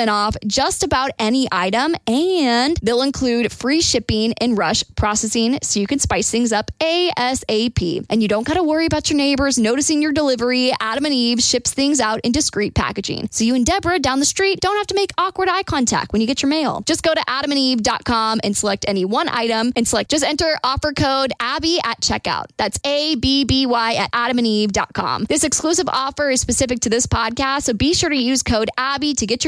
Speaker 11: off just about any item, and they'll include free shipping and rush processing so you can spice things up ASAP. And you don't got to worry about your neighbors noticing your delivery. Adam and Eve ships things out in discreet packaging. So you and Deborah down the street don't have to make awkward eye contact when you get your mail. Just go to adamandeve.com and select any one item and select just enter offer code Abby at checkout. That's A B B Y at adamandeve.com. This exclusive offer is specific to this podcast, so be sure to use code Abby to get your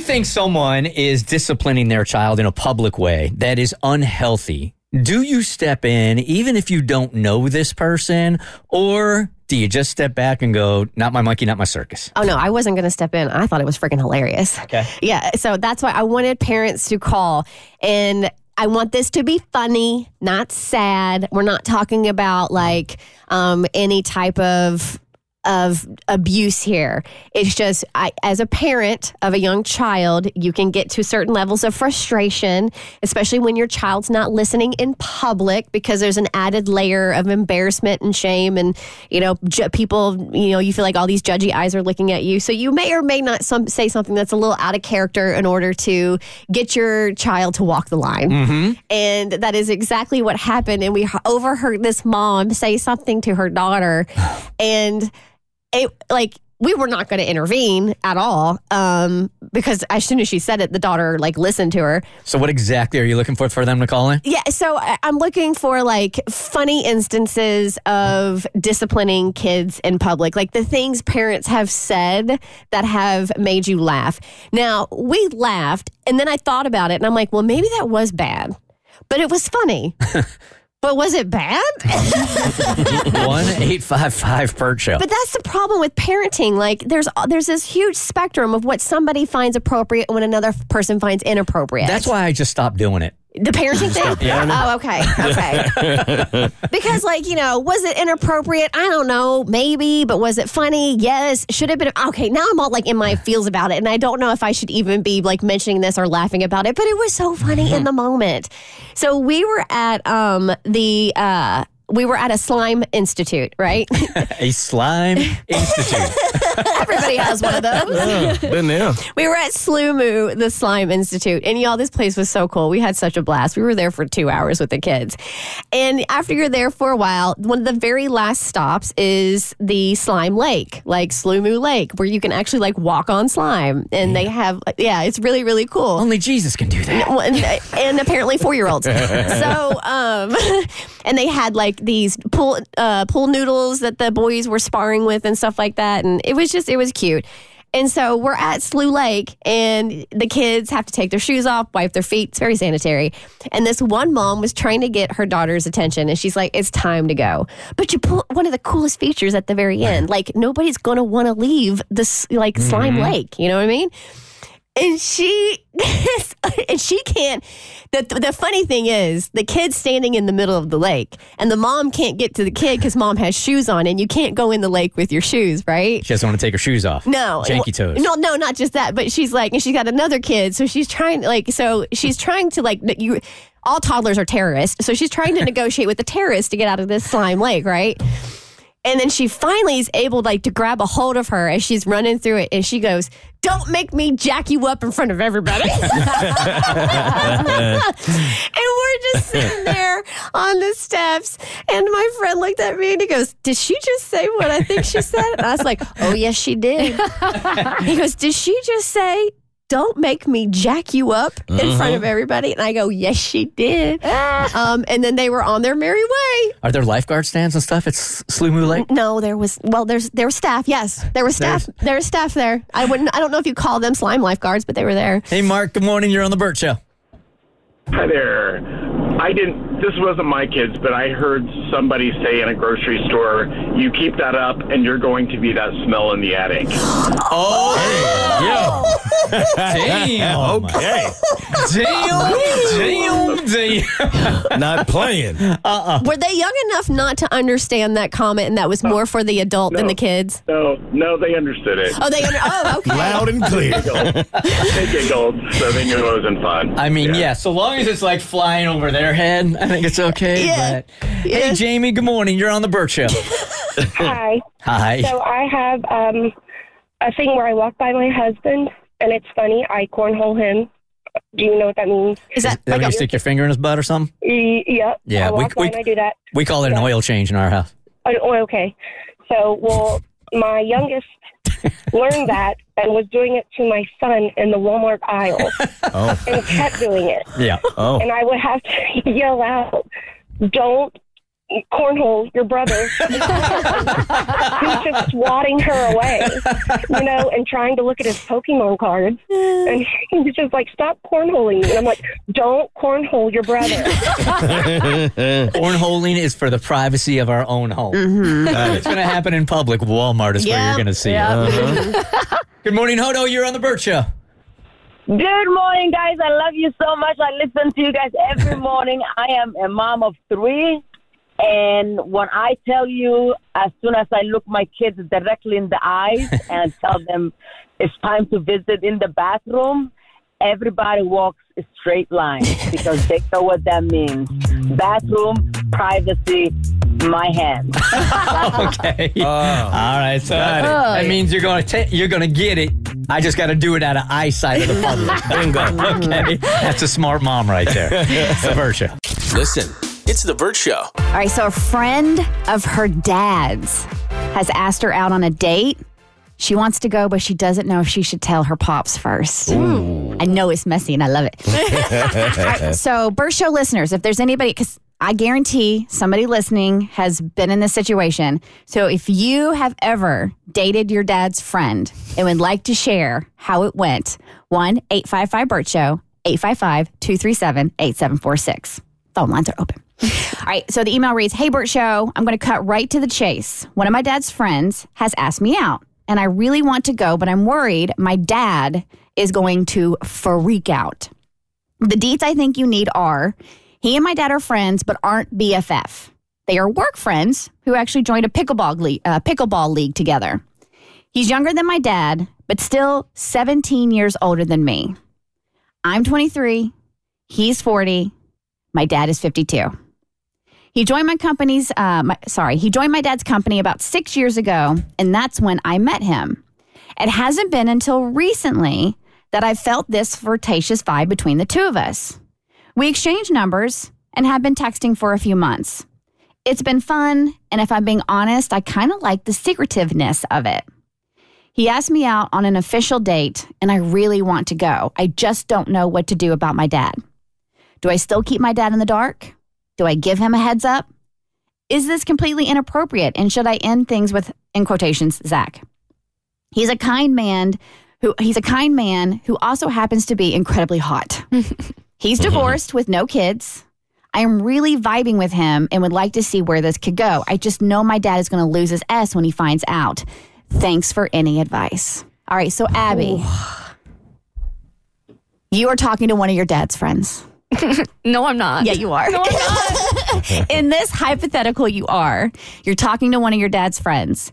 Speaker 2: You think someone is disciplining their child in a public way that is unhealthy, do you step in even if you don't know this person, or do you just step back and go, "Not my monkey, not my circus"?
Speaker 9: Oh no, I wasn't going to step in. I thought it was freaking hilarious.
Speaker 2: Okay.
Speaker 9: Yeah, so that's why I wanted parents to call and I want this to be funny, not sad. We're not talking about like um, any type of of abuse here. It's just I, as a parent of a young child, you can get to certain levels of frustration, especially when your child's not listening in public because there's an added layer of embarrassment and shame and you know ju- people you know you feel like all these judgy eyes are looking at you. So you may or may not some, say something that's a little out of character in order to get your child to walk the line.
Speaker 2: Mm-hmm.
Speaker 9: And that is exactly what happened. And we overheard this mom say something to her daughter. And it, like, we were not going to intervene at all um, because as soon as she said it, the daughter like listened to her.
Speaker 2: So, what exactly are you looking for for them to call in?
Speaker 9: Yeah, so I'm looking for like funny instances of disciplining kids in public, like the things parents have said that have made you laugh. Now, we laughed, and then I thought about it, and I'm like, well, maybe that was bad, but it was funny. but was it bad?
Speaker 2: One eight five five Bert show.
Speaker 9: But that's the problem with parenting. Like, there's there's this huge spectrum of what somebody finds appropriate and what another person finds inappropriate.
Speaker 2: That's why I just stopped doing it.
Speaker 9: The parenting thing?
Speaker 2: Yeah.
Speaker 9: Oh, okay. Okay. because, like, you know, was it inappropriate? I don't know. Maybe. But was it funny? Yes. Should have been. Okay. Now I'm all like in my feels about it. And I don't know if I should even be like mentioning this or laughing about it. But it was so funny in the moment. So we were at um the, uh, we were at a slime institute, right?
Speaker 2: A slime institute.
Speaker 9: Everybody has one of those.
Speaker 3: Been there.
Speaker 9: We were at Sloomoo, the Slime Institute, and y'all, this place was so cool. We had such a blast. We were there for two hours with the kids. And after you're there for a while, one of the very last stops is the Slime Lake, like Sloomoo Lake, where you can actually like walk on slime. And they have, yeah, it's really, really cool.
Speaker 2: Only Jesus can do that.
Speaker 9: And, and apparently four year olds. so, um, and they had like these pool, uh, pool noodles that the boys were sparring with and stuff like that. And it was just, it was cute. And so we're at Slough Lake, and the kids have to take their shoes off, wipe their feet. It's very sanitary. And this one mom was trying to get her daughter's attention, and she's like, "It's time to go." But you pull one of the coolest features at the very end. Like nobody's going to want to leave this like slime
Speaker 12: Mhm.
Speaker 9: lake. You know what I mean? And she, and she can't. The, the funny thing is, the kid's standing in the middle of the lake, and the mom can't get to the kid because mom has shoes on, and you can't go in the lake with your shoes, right?
Speaker 2: She doesn't want to take her shoes off.
Speaker 9: No,
Speaker 2: Janky toes.
Speaker 9: No, no, not just that. But she's like, and she's got another kid, so she's trying, like, so she's trying to like you. All toddlers are terrorists, so she's trying to negotiate with the terrorists to get out of this slime lake, right? And then she finally is able like to grab a hold of her as she's running through it, and she goes, "Don't make me jack you up in front of everybody." and we're just sitting there on the steps, and my friend looked at me and he goes, "Did she just say what I think she said?" And I was like, "Oh yes, she did." he goes, "Did she just say?" Don't make me jack you up in front of everybody. And I go, Yes, she did. um, and then they were on their merry way.
Speaker 2: Are there lifeguard stands and stuff at S- Slough Lake?
Speaker 9: No, there was well, there's there was staff. Yes, there was staff. There was staff there. I wouldn't. I don't know if you call them slime lifeguards, but they were there.
Speaker 2: Hey, Mark. Good morning. You're on the Bert Show.
Speaker 12: Hi there. I didn't. This wasn't my kids, but I heard somebody say in a grocery store, "You keep that up, and you're going to be that smell in the attic."
Speaker 2: Oh,
Speaker 3: Damn.
Speaker 2: okay. Damn. Damn. Damn.
Speaker 3: Not playing.
Speaker 2: Uh-uh.
Speaker 9: Were they young enough not to understand that comment, and that was more for the adult than the kids?
Speaker 12: No, no, they understood it.
Speaker 9: Oh, they under. Oh, okay.
Speaker 3: Loud and clear.
Speaker 12: they giggled, so they knew it wasn't fun.
Speaker 2: I mean, yeah. So long as it's like flying over their head, I think it's okay.
Speaker 12: Yeah.
Speaker 2: But hey, Jamie. Good morning. You're on the Bert Show.
Speaker 13: Hi.
Speaker 2: Hi.
Speaker 13: So I have um, a thing where I walk by my husband, and it's funny. I cornhole him. Do you know what that means?
Speaker 9: Is that
Speaker 2: Is that when you stick your finger in his butt or something?
Speaker 13: Y- Yep.
Speaker 2: Yeah,
Speaker 13: I
Speaker 2: we-
Speaker 13: walk by
Speaker 2: we-
Speaker 13: and I do that.
Speaker 2: We call it an oil change in our house.
Speaker 13: Oh, oh, okay. So, well, my youngest learned that and was doing it to my son in the Walmart aisle
Speaker 2: Oh.
Speaker 13: and kept doing it.
Speaker 2: Yeah. Oh.
Speaker 13: And I would have to yell out, "Don't cornhole your brother!" He's just swatting her away, you know, and trying to look at his Pokemon cards. And he's just like, "Stop cornholing!" me." And I'm like, "Don't cornhole your brother."
Speaker 2: Cornholing is for the privacy of our own home.
Speaker 9: Mm-hmm.
Speaker 2: If it's going to happen in public. Walmart is where
Speaker 13: Yep,
Speaker 2: you're going to see
Speaker 13: yep.
Speaker 2: it. Uh-huh. Good morning, Hodo. You're on the Bert Show.
Speaker 14: Good morning, guys. I love you so much. I listen to you guys every morning. I am a mom of three. And when I tell you, as soon as I look my kids directly in the eyes and tell them it's time to visit in the bathroom, everybody walks a straight line because they know what that means. Bathroom, privacy, my hand.
Speaker 2: okay. Oh. All right. So
Speaker 14: Got it.
Speaker 2: that means you're going to you're going to get it. I just got to do it out of eyesight of the public. Bingo. Okay. That's a smart mom right there. It's the Bert
Speaker 8: Listen, it's The Bert Show.
Speaker 4: All right, so a friend of her dad's has asked her out on a date. She wants to go, but she doesn't know if she should tell her pops first. Ooh. I know it's messy and I love it. All right, so, Bert Show listeners, if there's anybody, because I guarantee somebody listening has been in this situation. So, if you have ever dated your dad's friend and would like to share how it went, 1 855 Bert Show, 855 237 8746. Phone lines are open. All right, so the email reads Hey, Bert Show, I'm going to cut right to the chase. One of my dad's friends has asked me out, and I really want to go, but I'm worried my dad is going to freak out. The deets I think you need are he and my dad are friends, but aren't BFF. They are work friends who actually joined a pickleball league, uh, pickleball league together. He's younger than my dad, but still 17 years older than me. I'm 23, he's 40, my dad is 52. He joined my company's, uh, my, sorry, he joined my dad's company about six years ago, and that's when I met him. It hasn't been until recently that I felt this flirtatious vibe between the two of us. We exchanged numbers and have been texting for a few months. It's been fun, and if I'm being honest, I kind of like the secretiveness of it. He asked me out on an official date, and I really want to go. I just don't know what to do about my dad. Do I still keep my dad in the dark? Do I give him a heads up? Is this completely inappropriate? And should I end things with, in quotations, Zach? He's a kind man who he's a kind man who also happens to be incredibly hot. he's divorced with no kids. I am really vibing with him and would like to see where this could go. I just know my dad is going to lose his S when he finds out. Thanks for any advice. All right, so Abby, you are talking to one of your dad's friends.
Speaker 6: no, I'm not.
Speaker 4: Yeah, you are.
Speaker 6: No, I'm not.
Speaker 4: In this hypothetical, you are. You're talking to one of your dad's friends.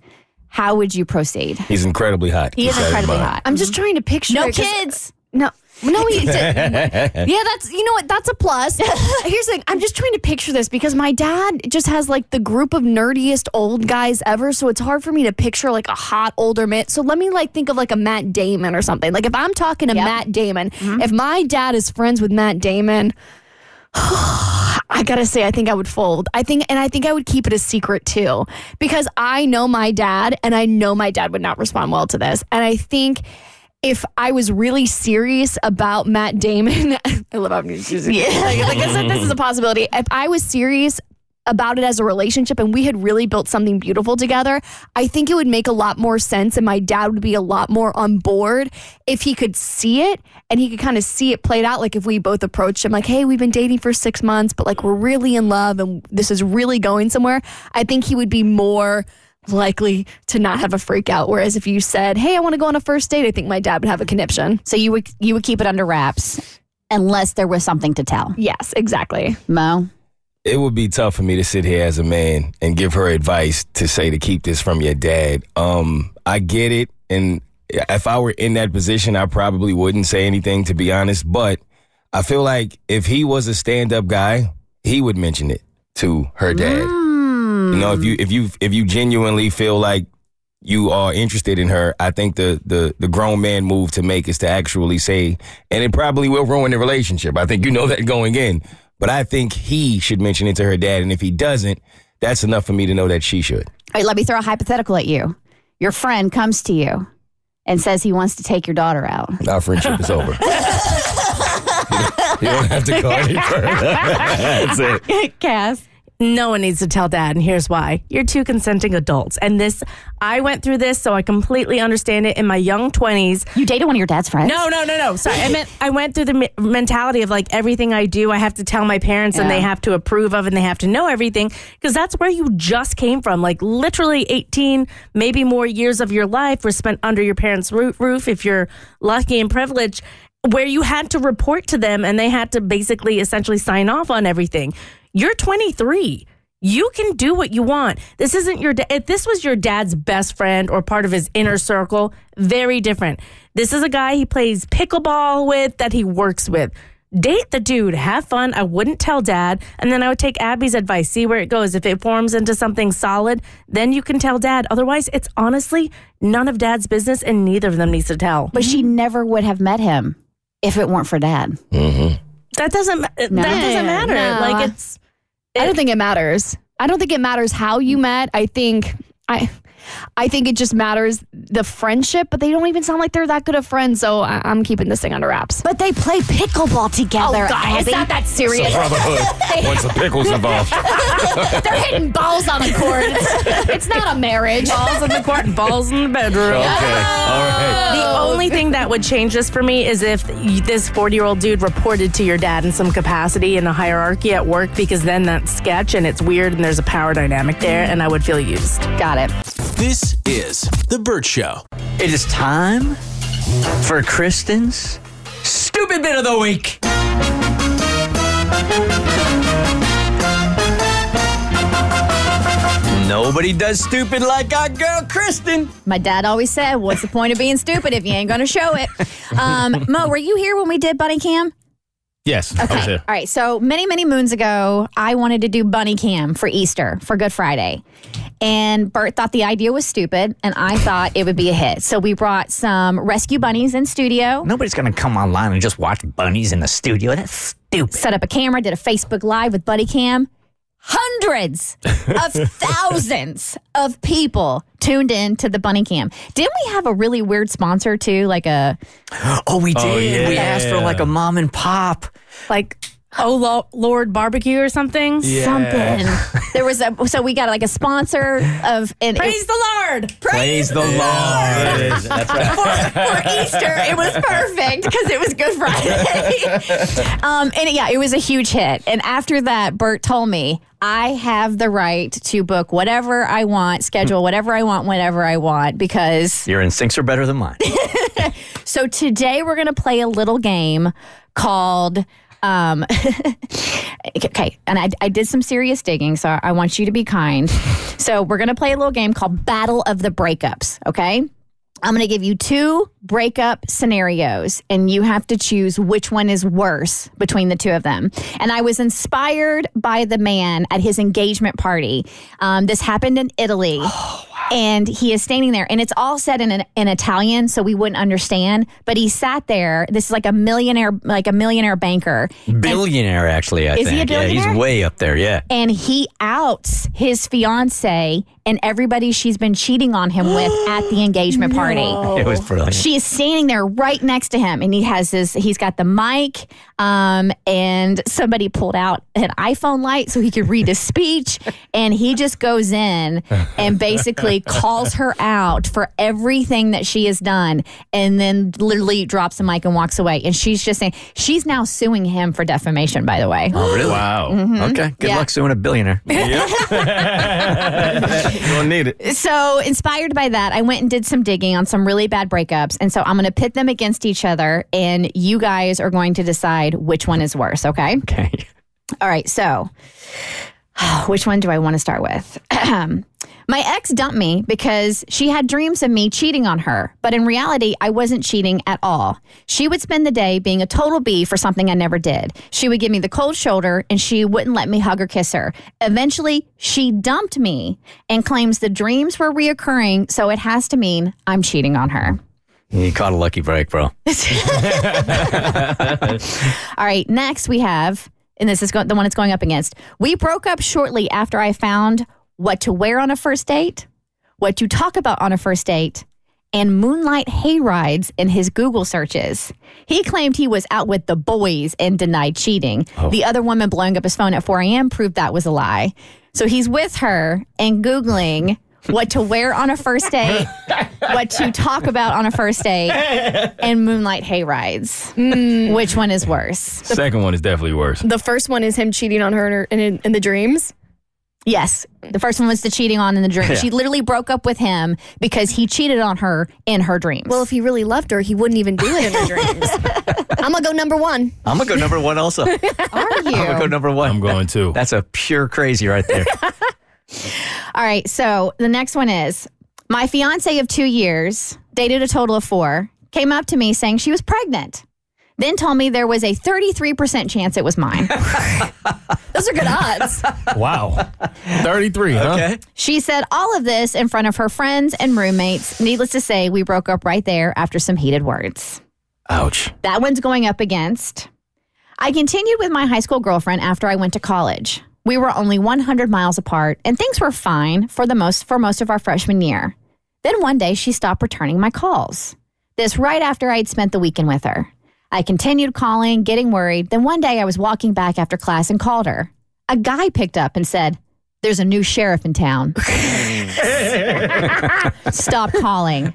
Speaker 4: How would you proceed?
Speaker 3: He's incredibly hot.
Speaker 4: He is
Speaker 3: Keep that in
Speaker 4: incredibly hot.
Speaker 6: I'm just trying to picture.
Speaker 4: No
Speaker 6: it 'cause-
Speaker 4: kids.
Speaker 6: No. No, he did. yeah, that's you know what? That's a plus. Here's the thing: I'm just trying to picture this because my dad just has like the group of nerdiest old guys ever, so it's hard for me to picture like a hot older man. So let me like think of like a Matt Damon or something. Like if I'm talking to Matt Damon, mm-hmm. if my dad is friends with Matt Damon, I gotta say, I think I would fold. I think, and I think I would keep it a secret too, because I know my dad, and I know my dad would not respond well to this. And I think if I was really serious about Matt Damon, I love how I'm using
Speaker 4: Yeah.
Speaker 6: like, like I said, this is a possibility. If I was serious about it as a relationship and we had really built something beautiful together, I think it would make a lot more sense and my dad would be a lot more on board if he could see it and he could kind of see it played out. Like if we both approached him like, hey, we've been dating for six months, but like we're really in love and this is really going somewhere. I think he would be more likely to not have a freak out. Whereas if you said, hey, I want to go on a first date, I think my dad would have a conniption.
Speaker 4: So you would you would keep it under wraps unless there was something to tell.
Speaker 6: Yes, exactly.
Speaker 4: Mo.
Speaker 3: It would be tough for me to sit here as a man and give her advice to say to keep this from your dad. Um, I get it, and if I were in that position, I probably wouldn't say anything to be honest. But I feel like if he was a stand-up guy, he would mention it to her dad. Mm. You know, if you if you if you genuinely feel like you are interested in her, I think the the the grown man move to make is to actually say, and it probably will ruin the relationship. I think you know that going in, but I think he should mention it to her dad, and if he doesn't, that's enough for me to know that she should.
Speaker 4: All right, let me throw a hypothetical at you. Your friend comes to you and says he wants to take your daughter out.
Speaker 3: Our friendship is over. you don't have to go any further. That's it.
Speaker 4: Cass.
Speaker 10: No one needs to tell dad, and here's why. You're two consenting adults. And this, I went through this, so I completely understand it in my young 20s.
Speaker 4: You dated one of your dad's friends?
Speaker 10: No, no, no, no. Sorry. I meant, I went through the me- mentality of like everything I do, I have to tell my parents and
Speaker 4: Yeah.
Speaker 10: they have to approve of and they have to know everything because that's where you just came from. Like literally 18, maybe more years of your life were spent under your parents' roo- roof if you're lucky and privileged where you had to report to them and they had to basically essentially sign off on everything. You're 23. You can do what you want. This isn't your if this was your dad's best friend or part of his inner circle, very different. This is a guy he plays pickleball with that he works with. Date the dude, have fun. I wouldn't tell dad. And then I would take Abby's advice, see where it goes. If it forms into something solid, then you can tell dad. Otherwise, it's honestly none of dad's business and neither of them needs to tell.
Speaker 4: But she never would have met him if it weren't for dad. Mm-hmm.
Speaker 10: That doesn't ma- that doesn't matter.
Speaker 6: No.
Speaker 10: Like it's
Speaker 6: I don't think it matters. I don't think it matters how you met. I think I I think it just matters the friendship, but they don't even sound like they're that good of friends. So I, I'm keeping this thing under wraps.
Speaker 4: But they play pickleball together.
Speaker 6: Oh God, it's
Speaker 4: Abby.
Speaker 6: not that serious.
Speaker 3: Brotherhood. Once the pickles involved.
Speaker 6: they're hitting balls on the court. It's, it's not a marriage.
Speaker 10: balls in the court and balls in the bedroom.
Speaker 3: Okay. All right.
Speaker 10: The only thing that would change this for me is if this 40 year old dude reported to your dad in some capacity in a hierarchy at work, because then that's sketch and it's weird and there's a power dynamic there, and I would feel used.
Speaker 4: Got it.
Speaker 8: This is The Bert Show.
Speaker 2: It is time for Kristen's stupid bit of the week. Nobody does stupid like our girl Kristen.
Speaker 4: My dad always said, "What's the point of being stupid if you ain't going to show it?" Um, Mo, were you here when we did Bunny Cam?
Speaker 3: Yes, I was
Speaker 4: Okay.
Speaker 3: here.
Speaker 4: All right. So many, many moons ago, I wanted to do bunny cam for Easter for Good Friday. And Bert thought the idea was stupid, and I thought it would be a hit. So we brought some rescue bunnies in studio,
Speaker 2: Nobody's gonna come online and just watch bunnies in the studio. That's stupid.
Speaker 4: set up a camera, did a Facebook Live with Buddy Cam. Hundreds of thousands of people tuned in to the bunny cam. Didn't we have a really weird sponsor too? Like a
Speaker 2: Oh, we oh, did.
Speaker 3: Oh, yeah.
Speaker 2: We asked for like a mom and pop.
Speaker 10: Like, Oh Lo- Lord Barbecue or something.
Speaker 4: Something. There was a so we got like a sponsor of and
Speaker 10: Praise the Lord.
Speaker 2: Praise the Lord. That's right.
Speaker 4: for, for Easter. It was perfect because it was Good Friday. um, and yeah, it was a huge hit. And after that, Bert told me I have the right to book whatever I want, schedule whatever I want, whenever I want, because
Speaker 2: Your instincts are better than mine.
Speaker 4: so today we're going to play a little game called. Um, okay, and I, I did some serious digging, so I want you to be kind. So we're to play a little game called Battle of the Breakups. Okay, I'm to give you two breakup scenarios, and you have to choose which one is worse between the two of them. And I was inspired by the man at his engagement party. Um, this happened in Italy. And he is standing there, and it's all said in, an, in Italian, so we wouldn't understand. But he sat there. This is like a millionaire, like a millionaire banker,
Speaker 2: Billionaire, actually, I
Speaker 4: Is
Speaker 2: think.
Speaker 4: he a
Speaker 2: yeah,
Speaker 4: billionaire?
Speaker 2: he's way up there. Yeah.
Speaker 4: and he outs his fiance and everybody she's been cheating on him with at the engagement party.
Speaker 2: It was brilliant.
Speaker 4: She is standing there right next to him, and he has this. He's got the mic, um, and somebody pulled out an iPhone light so he could read his speech, and he just goes in and basically calls her out for everything that she has done, and then literally drops the mic and walks away. And she's just saying she's now suing him for defamation. By the way,
Speaker 2: Oh, really?
Speaker 3: Wow.
Speaker 4: Mhm.
Speaker 2: Okay. Good
Speaker 4: Yeah.
Speaker 2: luck suing a billionaire.
Speaker 3: You don't need it.
Speaker 4: So, inspired by that, I went and did some digging on some really bad breakups. And so, I'm going to pit them against each other, and you guys are going to decide which one is worse, okay?
Speaker 2: Okay.
Speaker 4: All right. So, which one do I want to start with? My ex dumped me because she had dreams of me cheating on her, but in reality, I wasn't cheating at all. She would spend the day being a total B for something I never did. She would give me the cold shoulder and she wouldn't let me hug or kiss her. Eventually, she dumped me and claims the dreams were reoccurring, so it has to mean I'm cheating on her.
Speaker 2: You caught a lucky break, bro.
Speaker 4: All right, next we have, and this is go- the one it's going up against. We broke up shortly after I found what to wear on a first date, what to talk about on a first date, and moonlight hay rides in his Google searches. He claimed he was out with the boys and denied cheating. Oh. The other woman blowing up his phone at 4 a.m. proved that was a lie. So he's with her and Googling what to wear on a first date, what to talk about on a first date, and moonlight hay rides. Mm. Which one is worse?
Speaker 3: Second one is definitely worse.
Speaker 6: The first one is him cheating on her in, in, in the dreams.
Speaker 4: Yes. The first one was the cheating on in the dream.
Speaker 6: Yeah.
Speaker 4: She literally broke up with him because he cheated on her in her dreams.
Speaker 6: Well, if he really loved her, he wouldn't even do it in her dreams. I'm gonna go number one.
Speaker 2: I'm going to go number one also.
Speaker 4: Are you?
Speaker 2: I'm going to go number one.
Speaker 3: I'm going too.
Speaker 2: That's a pure crazy right there.
Speaker 4: All right. So the next one is my fiance of two years, dated a total of four, came up to me saying she was pregnant. Then told me there was a 33% chance it was mine.
Speaker 6: Those are good odds.
Speaker 3: Wow. 33, huh?
Speaker 2: Okay.
Speaker 4: She said all of this in front of her friends and roommates. Needless to say, we broke up right there after some heated words.
Speaker 3: Ouch.
Speaker 4: That one's going up against. I continued with my high school girlfriend after I went to college. We were only 100 miles apart, and things were fine for the most for most of our freshman year. Then one day she stopped returning my calls. This right after I'd spent the weekend with her. I continued calling, getting worried. Then one day I was walking back after class and called her. A guy picked up and said, "There's a new sheriff in town." Stop calling.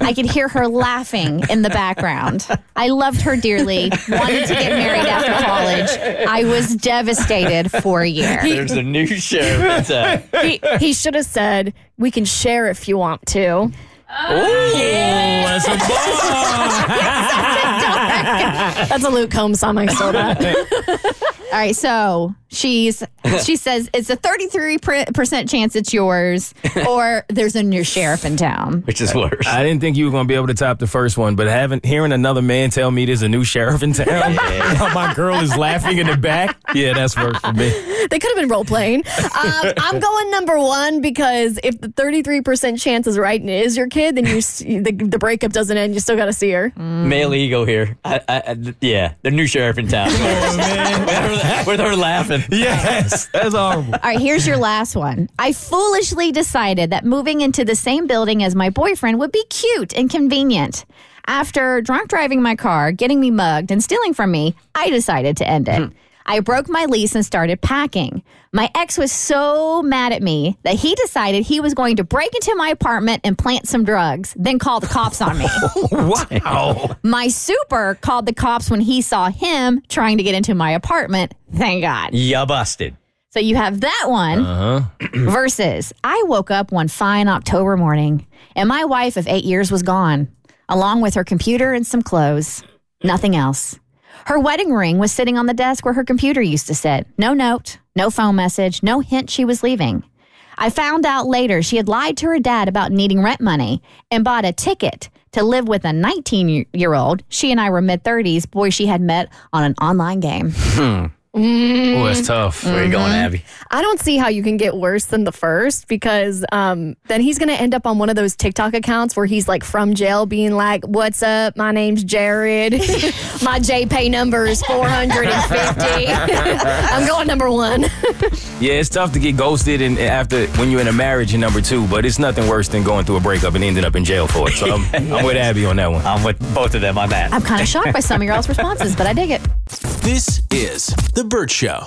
Speaker 4: I could hear her laughing in the background. I loved her dearly, wanted to get married after college. I was devastated for a year.
Speaker 2: There's a new sheriff in town.
Speaker 6: he he should have said, "We can share if you want to."
Speaker 3: Oh, that's a
Speaker 6: That's a Luke Combs song. I saw that.
Speaker 4: All right, so she's she says it's a 33% chance it's yours or there's a new sheriff in town.
Speaker 2: Which is worse.
Speaker 3: I didn't think you were going to be able to top the first one, but having hearing another man tell me there's a new sheriff in town, while my girl is laughing in the back, yeah, that's worse for me.
Speaker 6: They could have been role playing. Um, I'm going number one because if the 33% chance is right and it is your kid, then you the, the breakup doesn't end. You still got to see her.
Speaker 2: Male ego here. I, I, I- yeah, the new sheriff in town. with, her, with her laughing.
Speaker 3: Yes, that's horrible.
Speaker 4: All right, here's your last one. I foolishly decided that moving into the same building as my boyfriend would be cute and convenient. After drunk driving my car, getting me mugged, and stealing from me, I decided to end it. Hmm. I broke my lease and started packing. My ex was so mad at me that he decided he was going to break into my apartment and plant some drugs, then call the cops on me.
Speaker 3: wow.
Speaker 4: my super called the cops when he saw him trying to get into my apartment. Thank God.
Speaker 2: Ya busted.
Speaker 4: So you have that one
Speaker 3: Uh huh.
Speaker 4: versus I woke up one fine October morning and my wife of eight years was gone, along with her computer and some clothes. Nothing else. Her wedding ring was sitting on the desk where her computer used to sit. No note, no phone message, no hint she was leaving. I found out later she had lied to her dad about needing rent money and bought a ticket to live with a 19 year old. She and I were mid 30s, boy she had met on an online game. Hmm.
Speaker 3: Oh, that's tough.
Speaker 2: Where you going, Abby?
Speaker 6: I don't see how you can get worse than the first because um, then he's going to end up on one of those TikTok accounts where he's like from jail being like, What's up? My name's Jared. My JPay number is 450. I'm going number one.
Speaker 3: Yeah, it's tough to get ghosted and after when you're in a marriage and number two, but it's nothing worse than going through a breakup and ending up in jail for it. So I'm, I'm with Abby on that one.
Speaker 2: I'm with both of them on that.
Speaker 4: I'm kind of shocked by some of your all's responses, but I dig it.
Speaker 8: This is The Bert Show.